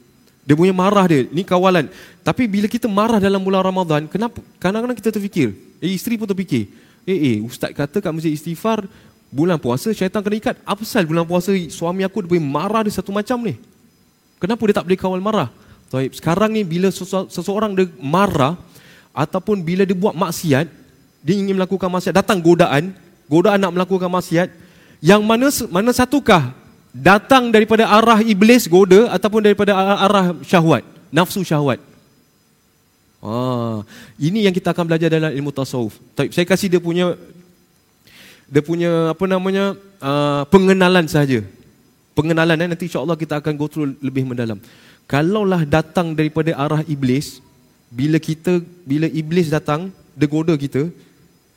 A: Dia punya marah dia, ni kawalan. Tapi bila kita marah dalam bulan Ramadan, kenapa? Kadang-kadang kita terfikir, eh isteri pun terfikir, eh eh ustaz kata kat masjid istighfar, bulan puasa syaitan kena ikat. Apa pasal bulan puasa suami aku dia boleh marah dia satu macam ni? Kenapa dia tak boleh kawal marah? Taib. Sekarang ni bila seseorang dia marah ataupun bila dia buat maksiat, dia ingin melakukan maksiat, datang godaan, godaan nak melakukan maksiat, yang mana mana satukah datang daripada arah iblis goda ataupun daripada arah syahwat, nafsu syahwat. Ah, ini yang kita akan belajar dalam ilmu tasawuf. Saya kasih dia punya dia punya apa namanya uh, pengenalan saja. Pengenalan eh, nanti insya-Allah kita akan go through lebih mendalam. Kalaulah datang daripada arah iblis, bila kita bila iblis datang, dia goda kita,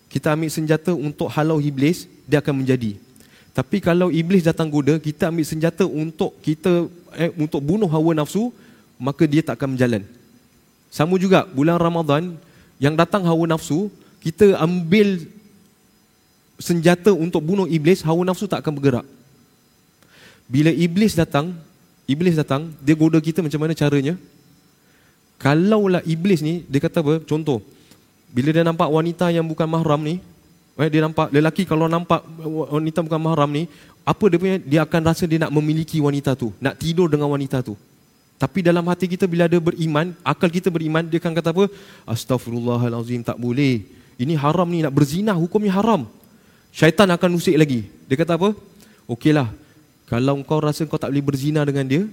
A: kita ambil senjata untuk halau iblis, dia akan menjadi. Tapi kalau iblis datang goda, kita ambil senjata untuk kita eh, untuk bunuh hawa nafsu, maka dia tak akan berjalan. Sama juga bulan Ramadan yang datang hawa nafsu, kita ambil senjata untuk bunuh iblis, hawa nafsu tak akan bergerak. Bila iblis datang, iblis datang, dia goda kita macam mana caranya? Kalaulah iblis ni, dia kata apa? Contoh, bila dia nampak wanita yang bukan mahram ni, eh, dia nampak lelaki kalau nampak wanita bukan mahram ni, apa dia punya? Dia akan rasa dia nak memiliki wanita tu, nak tidur dengan wanita tu. Tapi dalam hati kita bila ada beriman, akal kita beriman, dia akan kata apa? Astaghfirullahalazim, tak boleh. Ini haram ni, nak berzina, hukumnya haram. Syaitan akan usik lagi. Dia kata apa? Okeylah, kalau kau rasa kau tak boleh berzina dengan dia,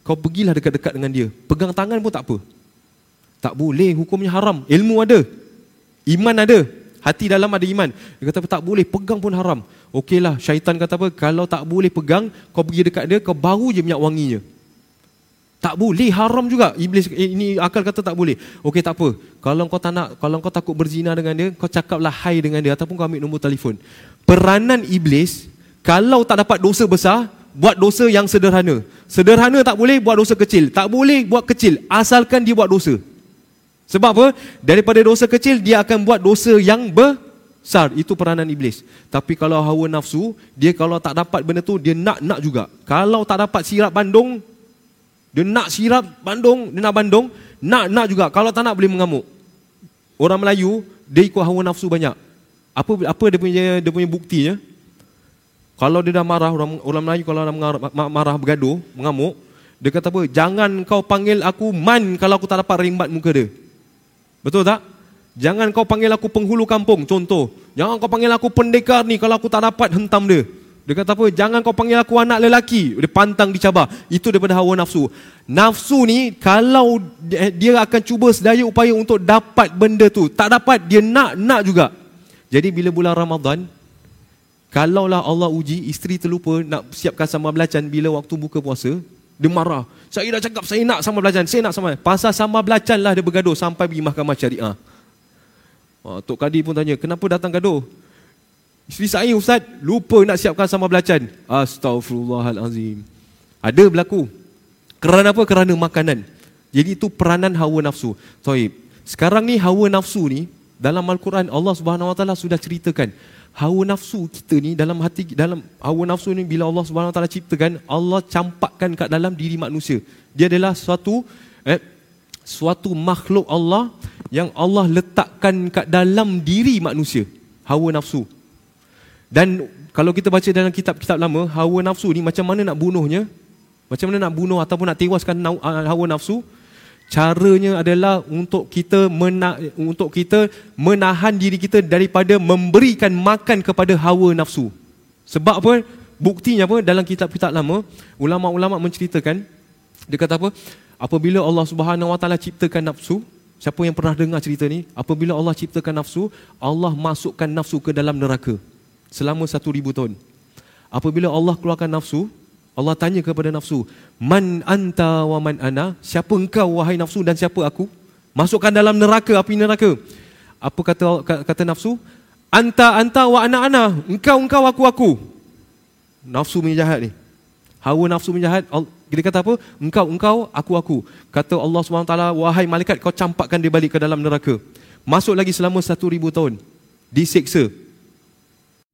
A: kau pergilah dekat-dekat dengan dia. Pegang tangan pun tak apa. Tak boleh, hukumnya haram. Ilmu ada. Iman ada. Hati dalam ada iman. Dia kata tak boleh, pegang pun haram. Okeylah, syaitan kata apa? Kalau tak boleh pegang, kau pergi dekat dia, kau baru je minyak wanginya. Tak boleh, haram juga. Iblis eh, ini akal kata tak boleh. Okey, tak apa. Kalau kau tak nak, kalau kau takut berzina dengan dia, kau cakaplah hai dengan dia ataupun kau ambil nombor telefon. Peranan iblis kalau tak dapat dosa besar, buat dosa yang sederhana. Sederhana tak boleh buat dosa kecil. Tak boleh buat kecil asalkan dia buat dosa. Sebab apa? Daripada dosa kecil dia akan buat dosa yang besar. Itu peranan iblis. Tapi kalau hawa nafsu, dia kalau tak dapat benda tu dia nak nak juga. Kalau tak dapat sirap bandung, dia nak sirap bandung, dia nak bandung, nak nak juga. Kalau tak nak boleh mengamuk. Orang Melayu dia ikut hawa nafsu banyak. Apa apa dia punya dia punya buktinya? Kalau dia dah marah orang orang Melayu kalau dah marah, marah bergaduh, mengamuk, dia kata apa? Jangan kau panggil aku man kalau aku tak dapat rimbat muka dia. Betul tak? Jangan kau panggil aku penghulu kampung, contoh. Jangan kau panggil aku pendekar ni kalau aku tak dapat hentam dia. Dia kata apa? Jangan kau panggil aku anak lelaki. Dia pantang dicabar. Itu daripada hawa nafsu. Nafsu ni kalau dia akan cuba sedaya upaya untuk dapat benda tu. Tak dapat, dia nak, nak juga. Jadi bila bulan Ramadan, kalaulah Allah uji, isteri terlupa nak siapkan sambal belacan bila waktu buka puasa, dia marah. Saya dah cakap saya nak sama belacan. Saya nak sama. Pasal sama belacan lah dia bergaduh sampai pergi mahkamah syariah. Oh, Tok Kadi pun tanya, kenapa datang gaduh? Isteri saya Ustaz lupa nak siapkan sama belacan. Astaghfirullahalazim. Ada berlaku. Kerana apa? Kerana makanan. Jadi itu peranan hawa nafsu. Taib. Sekarang ni hawa nafsu ni dalam Al-Quran Allah Subhanahu Wa Taala sudah ceritakan hawa nafsu kita ni dalam hati dalam hawa nafsu ni bila Allah Subhanahu taala ciptakan Allah campakkan kat dalam diri manusia. Dia adalah suatu eh suatu makhluk Allah yang Allah letakkan kat dalam diri manusia hawa nafsu. Dan kalau kita baca dalam kitab-kitab lama hawa nafsu ni macam mana nak bunuhnya? Macam mana nak bunuh ataupun nak tewaskan hawa nafsu Caranya adalah untuk kita mena- untuk kita menahan diri kita daripada memberikan makan kepada hawa nafsu. Sebab apa? Buktinya apa? Dalam kitab-kitab lama, ulama-ulama menceritakan dia kata apa? Apabila Allah Subhanahu Wa Taala ciptakan nafsu, siapa yang pernah dengar cerita ni? Apabila Allah ciptakan nafsu, Allah masukkan nafsu ke dalam neraka selama satu ribu tahun. Apabila Allah keluarkan nafsu, Allah tanya kepada nafsu, "Man anta wa man ana?" Siapa engkau wahai nafsu dan siapa aku? Masukkan dalam neraka, api neraka. Apa kata kata nafsu? "Anta anta wa ana ana." Engkau engkau aku aku. Nafsu menjahat ni. Hawa nafsu menjahat. Dia kata apa? Engkau engkau aku aku. Kata Allah SWT, "Wahai malaikat, kau campakkan dia balik ke dalam neraka." Masuk lagi selama satu ribu tahun.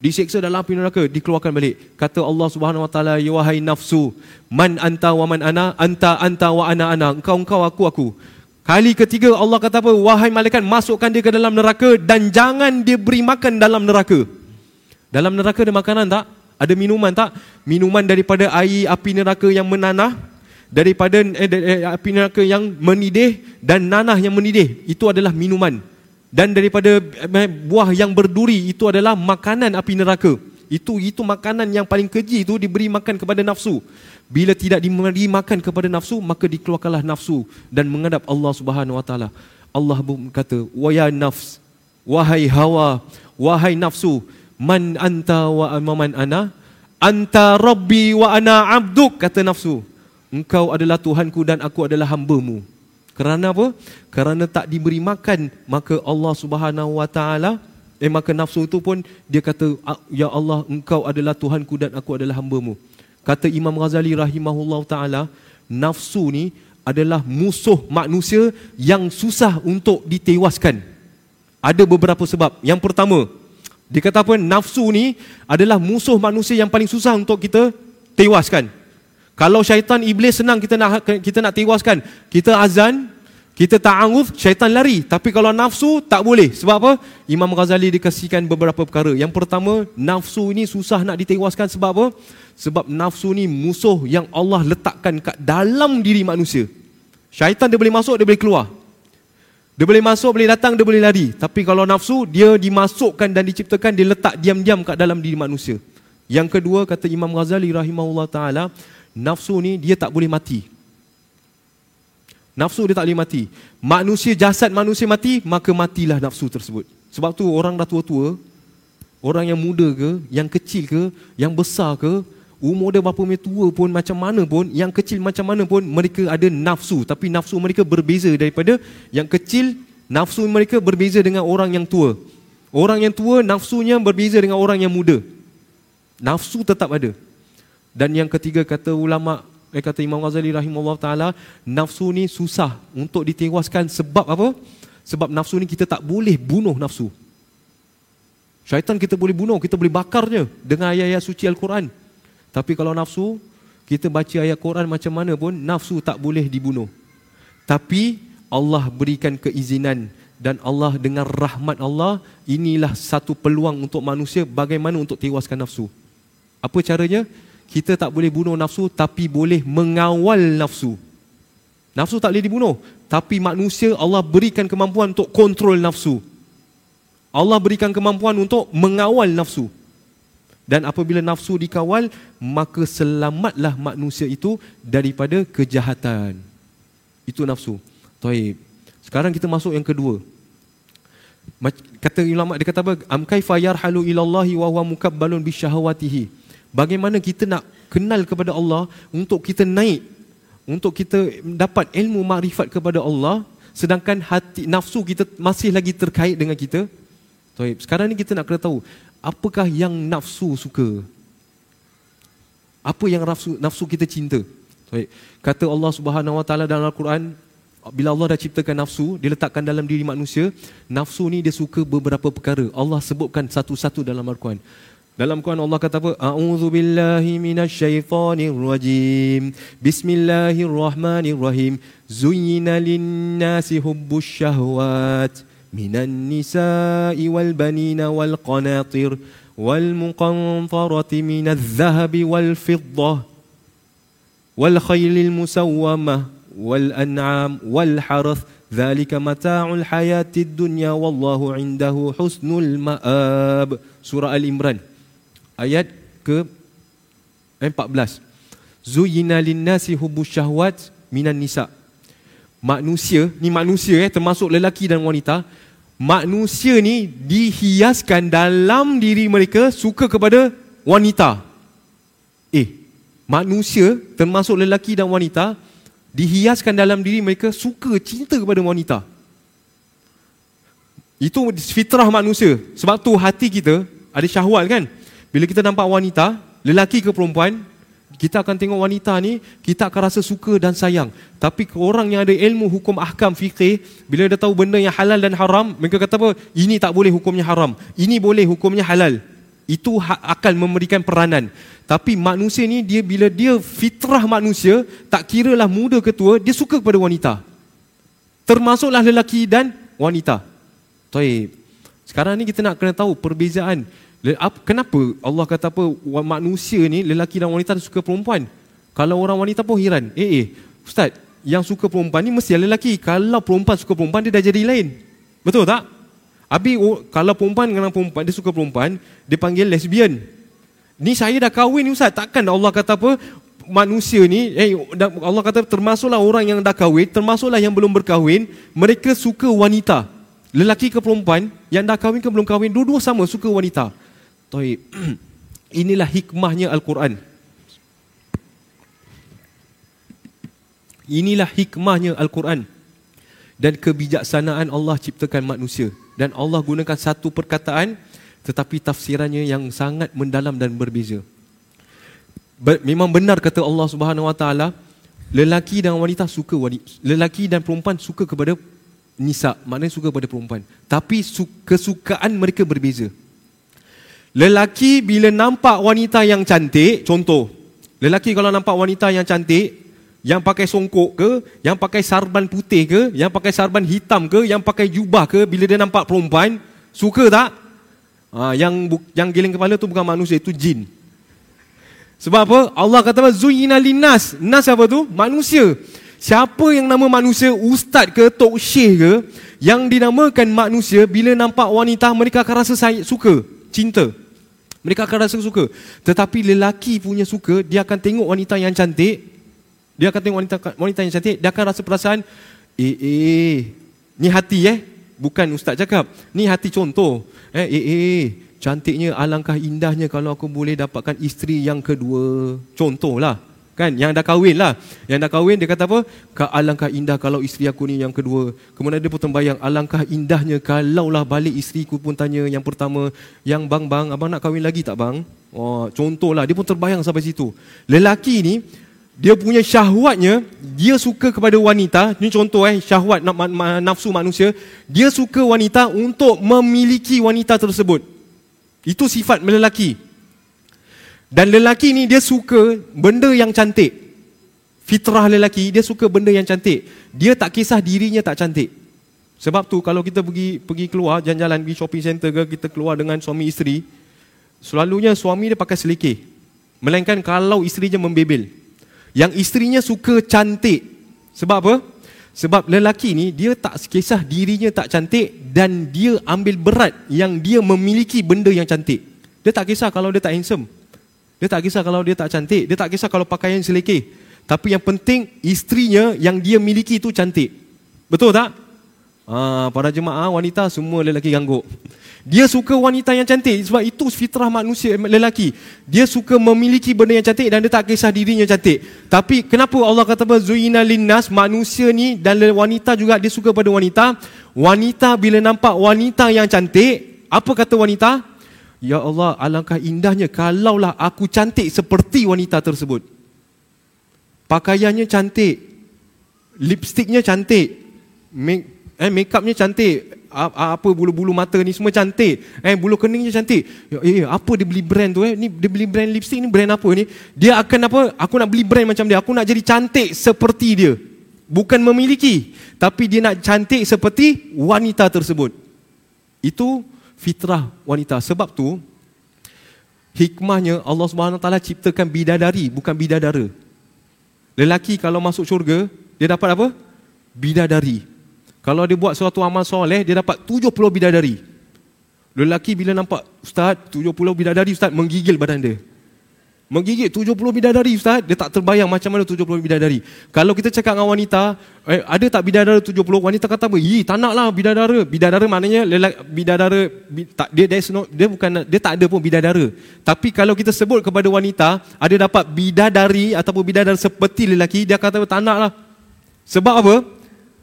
A: Disiksa dalam api neraka, dikeluarkan balik. Kata Allah Subhanahu Wa Taala, "Ya wahai nafsu, man anta wa man ana? Anta anta wa ana ana. Engkau engkau aku aku." Kali ketiga Allah kata apa? Wahai malaikat, masukkan dia ke dalam neraka dan jangan dia beri makan dalam neraka. Dalam neraka ada makanan tak? Ada minuman tak? Minuman daripada air api neraka yang menanah, daripada eh, eh, api neraka yang menidih dan nanah yang menidih. Itu adalah minuman dan daripada eh, buah yang berduri itu adalah makanan api neraka. Itu itu makanan yang paling keji itu diberi makan kepada nafsu. Bila tidak diberi makan kepada nafsu, maka dikeluarkanlah nafsu dan menghadap Allah Subhanahu Wa Taala. Allah berkata, "Wa ya nafs, wahai hawa, wahai nafsu, man anta wa man ana? Anta rabbi wa ana abduk," kata nafsu. Engkau adalah Tuhanku dan aku adalah hamba-Mu. Kerana apa? Kerana tak diberi makan, maka Allah Subhanahu Wa Taala eh maka nafsu itu pun dia kata ya Allah engkau adalah Tuhanku dan aku adalah hamba-Mu. Kata Imam Ghazali rahimahullah taala, nafsu ni adalah musuh manusia yang susah untuk ditewaskan. Ada beberapa sebab. Yang pertama, dia kata apa? Nafsu ni adalah musuh manusia yang paling susah untuk kita tewaskan. Kalau syaitan iblis senang kita nak kita nak tewaskan, kita azan, kita ta'awuf, syaitan lari. Tapi kalau nafsu, tak boleh. Sebab apa? Imam Ghazali dikasihkan beberapa perkara. Yang pertama, nafsu ini susah nak ditewaskan sebab apa? Sebab nafsu ni musuh yang Allah letakkan kat dalam diri manusia. Syaitan dia boleh masuk, dia boleh keluar. Dia boleh masuk, boleh datang, dia boleh lari. Tapi kalau nafsu, dia dimasukkan dan diciptakan, dia letak diam-diam kat dalam diri manusia. Yang kedua, kata Imam Ghazali rahimahullah ta'ala, nafsu ni dia tak boleh mati. Nafsu dia tak boleh mati. Manusia, jasad manusia mati, maka matilah nafsu tersebut. Sebab tu orang dah tua-tua, orang yang muda ke, yang kecil ke, yang besar ke, umur dia berapa meter tua pun, macam mana pun, yang kecil macam mana pun, mereka ada nafsu. Tapi nafsu mereka berbeza daripada yang kecil, nafsu mereka berbeza dengan orang yang tua. Orang yang tua, nafsunya berbeza dengan orang yang muda. Nafsu tetap ada. Dan yang ketiga kata ulama eh, kata Imam Ghazali rahimahullah taala nafsu ni susah untuk ditewaskan. Sebab apa? Sebab nafsu ni kita tak boleh bunuh nafsu. Syaitan kita boleh bunuh kita boleh bakarnya dengan ayat-ayat suci al-Quran. Tapi kalau nafsu kita baca ayat Quran macam mana pun nafsu tak boleh dibunuh. Tapi Allah berikan keizinan dan Allah dengan rahmat Allah inilah satu peluang untuk manusia bagaimana untuk tewaskan nafsu. Apa caranya kita tak boleh bunuh nafsu tapi boleh mengawal nafsu. Nafsu tak boleh dibunuh, tapi manusia Allah berikan kemampuan untuk kontrol nafsu. Allah berikan kemampuan untuk mengawal nafsu. Dan apabila nafsu dikawal, maka selamatlah manusia itu daripada kejahatan. Itu nafsu. Taib. Sekarang kita masuk yang kedua. Kata ulama dia kata apa? Am kaifa yarhalu ila Allah wa huwa mukabbalun bi syahawatihi. Bagaimana kita nak kenal kepada Allah untuk kita naik, untuk kita dapat ilmu makrifat kepada Allah, sedangkan hati nafsu kita masih lagi terkait dengan kita. Taib. Sekarang ni kita nak kena tahu, apakah yang nafsu suka? Apa yang nafsu, nafsu kita cinta? Taib. Kata Allah Subhanahu Wa Taala dalam Al-Quran, bila Allah dah ciptakan nafsu, dia letakkan dalam diri manusia, nafsu ni dia suka beberapa perkara. Allah sebutkan satu-satu dalam Al-Quran. Dalam Quran Allah kata apa? A'udzu billahi minasyaitonir rajim. Bismillahirrahmanirrahim. Zuyyina lin-nasi hubbus syahwat minan nisa'i wal banina wal qanatir wal muqantarati minadh dhahabi wal fiddah wal khaylil musawwamah wal an'am wal harth ذلك متاع الحياة الدنيا والله عنده حسن المآب سورة الإمران ayat ke 14 Zuyina linnasi hubbus syahwat minan nisa. Manusia, ni manusia eh, termasuk lelaki dan wanita Manusia ni dihiaskan dalam diri mereka suka kepada wanita. Eh, manusia termasuk lelaki dan wanita Dihiaskan dalam diri mereka suka cinta kepada wanita. Itu fitrah manusia. Sebab tu hati kita ada syahwat kan bila kita nampak wanita, lelaki ke perempuan, kita akan tengok wanita ni, kita akan rasa suka dan sayang. Tapi orang yang ada ilmu hukum ahkam fikih, bila dia tahu benda yang halal dan haram, mereka kata apa? Ini tak boleh hukumnya haram. Ini boleh hukumnya halal. Itu ha- akan memberikan peranan. Tapi manusia ni, dia bila dia fitrah manusia, tak kira lah muda ke tua, dia suka kepada wanita. Termasuklah lelaki dan wanita. Taib. Sekarang ni kita nak kena tahu perbezaan Kenapa Allah kata apa manusia ni lelaki dan wanita suka perempuan? Kalau orang wanita pun heran. Eh eh, ustaz, yang suka perempuan ni mesti lelaki. Kalau perempuan suka perempuan dia dah jadi lain. Betul tak? Abi oh, kalau perempuan dengan perempuan dia suka perempuan, dia panggil lesbian. Ni saya dah kahwin ni ustaz, takkan Allah kata apa? Manusia ni, eh Allah kata termasuklah orang yang dah kahwin, termasuklah yang belum berkahwin, mereka suka wanita. Lelaki ke perempuan, yang dah kahwin ke belum kahwin, dua-dua sama suka wanita. Taib. Inilah hikmahnya Al-Quran. Inilah hikmahnya Al-Quran. dan kebijaksanaan Allah ciptakan manusia dan Allah gunakan satu perkataan tetapi tafsirannya yang sangat mendalam dan berbeza. Memang benar kata Allah Subhanahu Wa Taala, lelaki dan wanita suka wanita, lelaki dan perempuan suka kepada nisa, maknanya suka kepada perempuan. Tapi kesukaan mereka berbeza. Lelaki bila nampak wanita yang cantik, contoh, lelaki kalau nampak wanita yang cantik, yang pakai songkok ke, yang pakai sarban putih ke, yang pakai sarban hitam ke, yang pakai jubah ke, bila dia nampak perempuan, suka tak? Ha, yang yang giling kepala tu bukan manusia, itu jin. Sebab apa? Allah kata zuyina linnas. Nas apa tu? Manusia. Siapa yang nama manusia ustaz ke tok syekh ke yang dinamakan manusia bila nampak wanita mereka akan rasa suka, cinta. Mereka akan rasa suka. Tetapi lelaki punya suka, dia akan tengok wanita yang cantik. Dia akan tengok wanita, wanita yang cantik. Dia akan rasa perasaan, eh, eh, ni hati eh. Bukan ustaz cakap. Ni hati contoh. Eh, eh, eh, cantiknya alangkah indahnya kalau aku boleh dapatkan isteri yang kedua. Contohlah kan? Yang dah kahwin lah. Yang dah kahwin dia kata apa? Alangkah indah kalau isteri aku ni yang kedua. Kemudian dia pun terbayang alangkah indahnya kalaulah balik isteri ku pun tanya yang pertama yang bang bang abang nak kahwin lagi tak bang? Oh contohlah dia pun terbayang sampai situ. Lelaki ni dia punya syahwatnya dia suka kepada wanita. Ni contoh eh syahwat nafsu manusia. Dia suka wanita untuk memiliki wanita tersebut. Itu sifat lelaki dan lelaki ni dia suka benda yang cantik. Fitrah lelaki dia suka benda yang cantik. Dia tak kisah dirinya tak cantik. Sebab tu kalau kita pergi pergi keluar jalan-jalan pergi shopping center ke kita keluar dengan suami isteri, selalunya suami dia pakai selekeh. Melainkan kalau isterinya membebel. Yang isterinya suka cantik. Sebab apa? Sebab lelaki ni dia tak kisah dirinya tak cantik dan dia ambil berat yang dia memiliki benda yang cantik. Dia tak kisah kalau dia tak handsome. Dia tak kisah kalau dia tak cantik, dia tak kisah kalau pakaian selekeh. Tapi yang penting istrinya yang dia miliki itu cantik. Betul tak? Ha, para jemaah wanita semua lelaki ganggu. Dia suka wanita yang cantik sebab itu fitrah manusia lelaki. Dia suka memiliki benda yang cantik dan dia tak kisah dirinya cantik. Tapi kenapa Allah kata zuina linnas manusia ni dan wanita juga dia suka pada wanita. Wanita bila nampak wanita yang cantik, apa kata wanita? Ya Allah, alangkah indahnya kalaulah aku cantik seperti wanita tersebut. Pakaiannya cantik. Lipstiknya cantik. Make, eh, make upnya cantik. Apa bulu-bulu mata ni semua cantik. Eh, bulu keningnya cantik. Ya, eh, apa dia beli brand tu eh? Ni dia beli brand lipstick ni brand apa ni? Dia akan apa? Aku nak beli brand macam dia. Aku nak jadi cantik seperti dia. Bukan memiliki. Tapi dia nak cantik seperti wanita tersebut. Itu fitrah wanita. Sebab tu hikmahnya Allah Subhanahu taala ciptakan bidadari bukan bidadara. Lelaki kalau masuk syurga, dia dapat apa? Bidadari. Kalau dia buat suatu amal soleh, dia dapat 70 bidadari. Lelaki bila nampak ustaz 70 bidadari ustaz menggigil badan dia. Menggigit 70 bidadari Ustaz. Dia tak terbayang macam mana 70 bidadari. Kalau kita cakap dengan wanita eh, Ada tak bidadara 70 Wanita kata apa? Ih tak nak lah bidadara. Bidadara maknanya lelak, Bidadara bi, tak, dia, no, dia bukan Dia tak ada pun bidadara. Tapi kalau kita sebut kepada wanita Ada dapat bidadari Ataupun bidadara seperti lelaki Dia kata tak nak lah Sebab apa?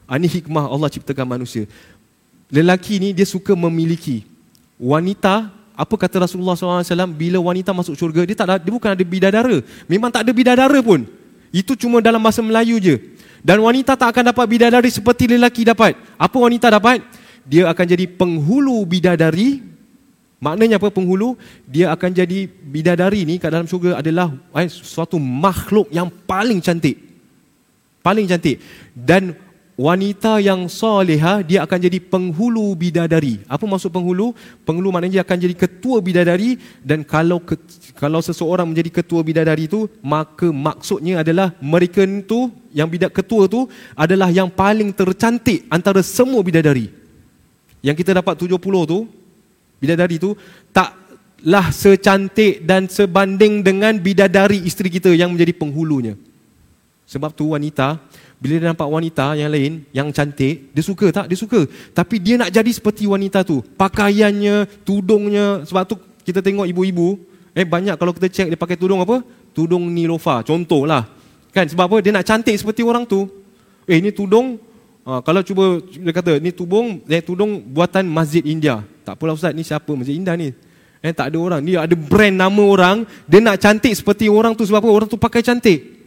A: Ini ah, hikmah Allah ciptakan manusia. Lelaki ni dia suka memiliki. Wanita apa kata Rasulullah SAW bila wanita masuk syurga dia tak ada, dia bukan ada bidadara. Memang tak ada bidadara pun. Itu cuma dalam bahasa Melayu je. Dan wanita tak akan dapat bidadari seperti lelaki dapat. Apa wanita dapat? Dia akan jadi penghulu bidadari. Maknanya apa penghulu? Dia akan jadi bidadari ni kat dalam syurga adalah eh, suatu makhluk yang paling cantik. Paling cantik. Dan wanita yang soleha dia akan jadi penghulu bidadari. Apa maksud penghulu? Penghulu maknanya dia akan jadi ketua bidadari dan kalau ke, kalau seseorang menjadi ketua bidadari itu maka maksudnya adalah mereka itu yang bidak ketua itu adalah yang paling tercantik antara semua bidadari. Yang kita dapat 70 tu bidadari itu taklah secantik dan sebanding dengan bidadari isteri kita yang menjadi penghulunya. Sebab tu wanita bila dia nampak wanita yang lain yang cantik, dia suka tak? Dia suka. Tapi dia nak jadi seperti wanita tu. Pakaiannya, tudungnya. Sebab tu kita tengok ibu-ibu, eh banyak kalau kita cek dia pakai tudung apa? Tudung Nilofa, contohlah. Kan sebab apa? Dia nak cantik seperti orang tu. Eh ini tudung Ha, kalau cuba dia kata ni tubung eh, tudung buatan Masjid India. Tak apalah ustaz ni siapa Masjid India ni? Eh tak ada orang. Ni ada brand nama orang, dia nak cantik seperti orang tu sebab apa? Orang tu pakai cantik.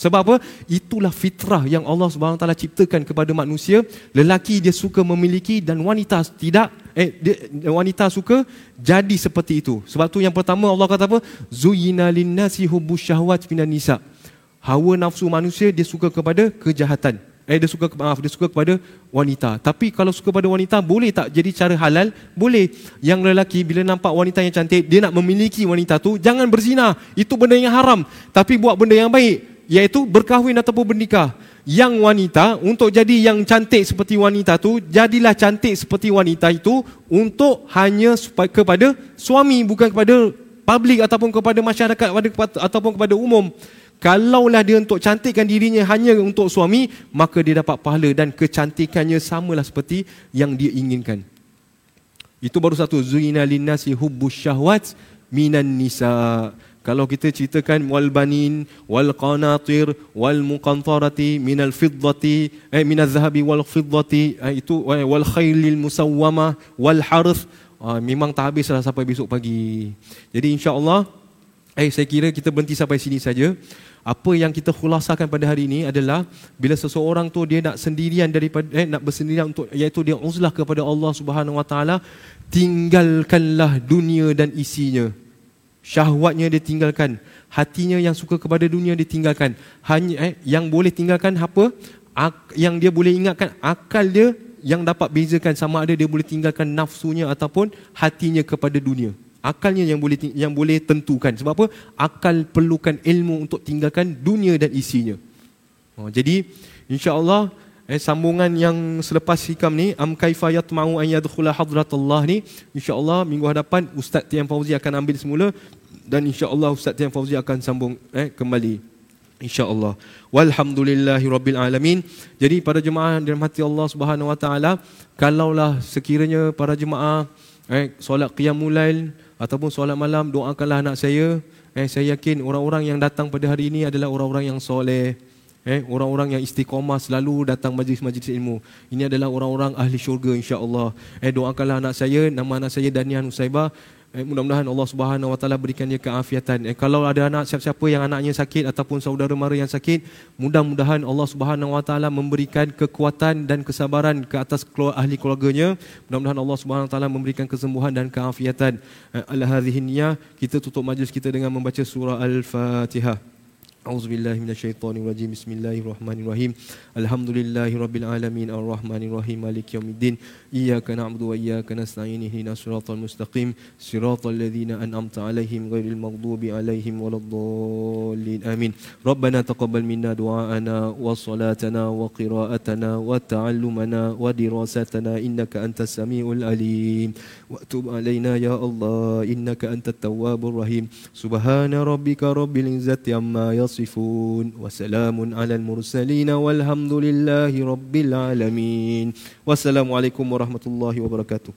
A: Sebab apa? Itulah fitrah yang Allah taala ciptakan kepada manusia. Lelaki dia suka memiliki dan wanita tidak eh dia, wanita suka jadi seperti itu. Sebab tu yang pertama Allah kata apa? Zuyina linnasi hubbus syahwat minan nisa. Hawa nafsu manusia dia suka kepada kejahatan. Eh dia suka maaf dia suka kepada wanita. Tapi kalau suka pada wanita boleh tak jadi cara halal? Boleh. Yang lelaki bila nampak wanita yang cantik dia nak memiliki wanita tu jangan berzina. Itu benda yang haram. Tapi buat benda yang baik iaitu berkahwin ataupun bernikah. Yang wanita untuk jadi yang cantik seperti wanita tu, jadilah cantik seperti wanita itu untuk hanya kepada suami bukan kepada publik ataupun kepada masyarakat ataupun kepada umum. Kalaulah dia untuk cantikkan dirinya hanya untuk suami, maka dia dapat pahala dan kecantikannya samalah seperti yang dia inginkan. Itu baru satu zuina linnasi hubbus syahwat minan nisa. Kalau kita ceritakan wal banin wal qanatir wal muqantarati minal fiddati eh minal zahabi wal fiddati eh, itu eh, wal khailil musawwama wal harth ah, memang tak habislah sampai besok pagi. Jadi insya-Allah eh saya kira kita berhenti sampai sini saja. Apa yang kita khulasakan pada hari ini adalah bila seseorang tu dia nak sendirian daripada eh, nak bersendirian untuk iaitu dia uzlah kepada Allah Subhanahu Wa Taala tinggalkanlah dunia dan isinya syahwatnya dia tinggalkan hatinya yang suka kepada dunia dia tinggalkan. Hanya eh, yang boleh tinggalkan apa? Ak, yang dia boleh ingatkan akal dia yang dapat bezakan sama ada dia boleh tinggalkan nafsunya ataupun hatinya kepada dunia. Akalnya yang boleh yang boleh tentukan. Sebab apa? Akal perlukan ilmu untuk tinggalkan dunia dan isinya. Oh, jadi insyaallah eh, sambungan yang selepas hikam ni am kaifa yatma'u an yadkhula hadratullah ni insyaallah minggu hadapan ustaz Tian Fauzi akan ambil semula dan insyaallah ustaz Tian Fauzi akan sambung eh kembali insyaallah walhamdulillahi rabbil alamin jadi para jemaah yang dirahmati Allah Subhanahu wa taala kalaulah sekiranya para jemaah eh solat qiyamul lail ataupun solat malam doakanlah anak saya eh saya yakin orang-orang yang datang pada hari ini adalah orang-orang yang soleh Eh, orang-orang yang istiqomah selalu datang majlis-majlis ilmu. Ini adalah orang-orang ahli syurga insya-Allah. Eh doakanlah anak saya, nama anak saya Danian Usaibah. Eh, mudah-mudahan Allah Subhanahu Wa Taala berikan dia keafiatan. Eh, kalau ada anak siapa-siapa yang anaknya sakit ataupun saudara mara yang sakit, mudah-mudahan Allah Subhanahu Wa Taala memberikan kekuatan dan kesabaran ke atas ahli keluarganya. Mudah-mudahan Allah Subhanahu Wa Taala memberikan kesembuhan dan keafiatan. Eh, Al-hadhihi kita tutup majlis kita dengan membaca surah Al-Fatihah. أعوذ بالله من الشيطان الرجيم. بسم الله الرحمن الرحيم. الحمد لله رب العالمين. الرحمن الرحيم. مالك يوم الدين. إياك نعبد وإياك نستعين. اهدنا الصراط المستقيم. صراط الذين أنعمت عليهم غير المغضوب عليهم ولا الضالين. آمين. ربنا تقبل منا دعاءنا وصلاتنا وقراءتنا وتعلمنا ودراستنا. إنك أنت السميع العليم. وأتوب علينا يا الله. إنك أنت التواب الرحيم. سبحان ربك رب العزة عما يصفون. يصفون وسلام على المرسلين والحمد لله رب العالمين. والسلام عليكم ورحمة الله وبركاته.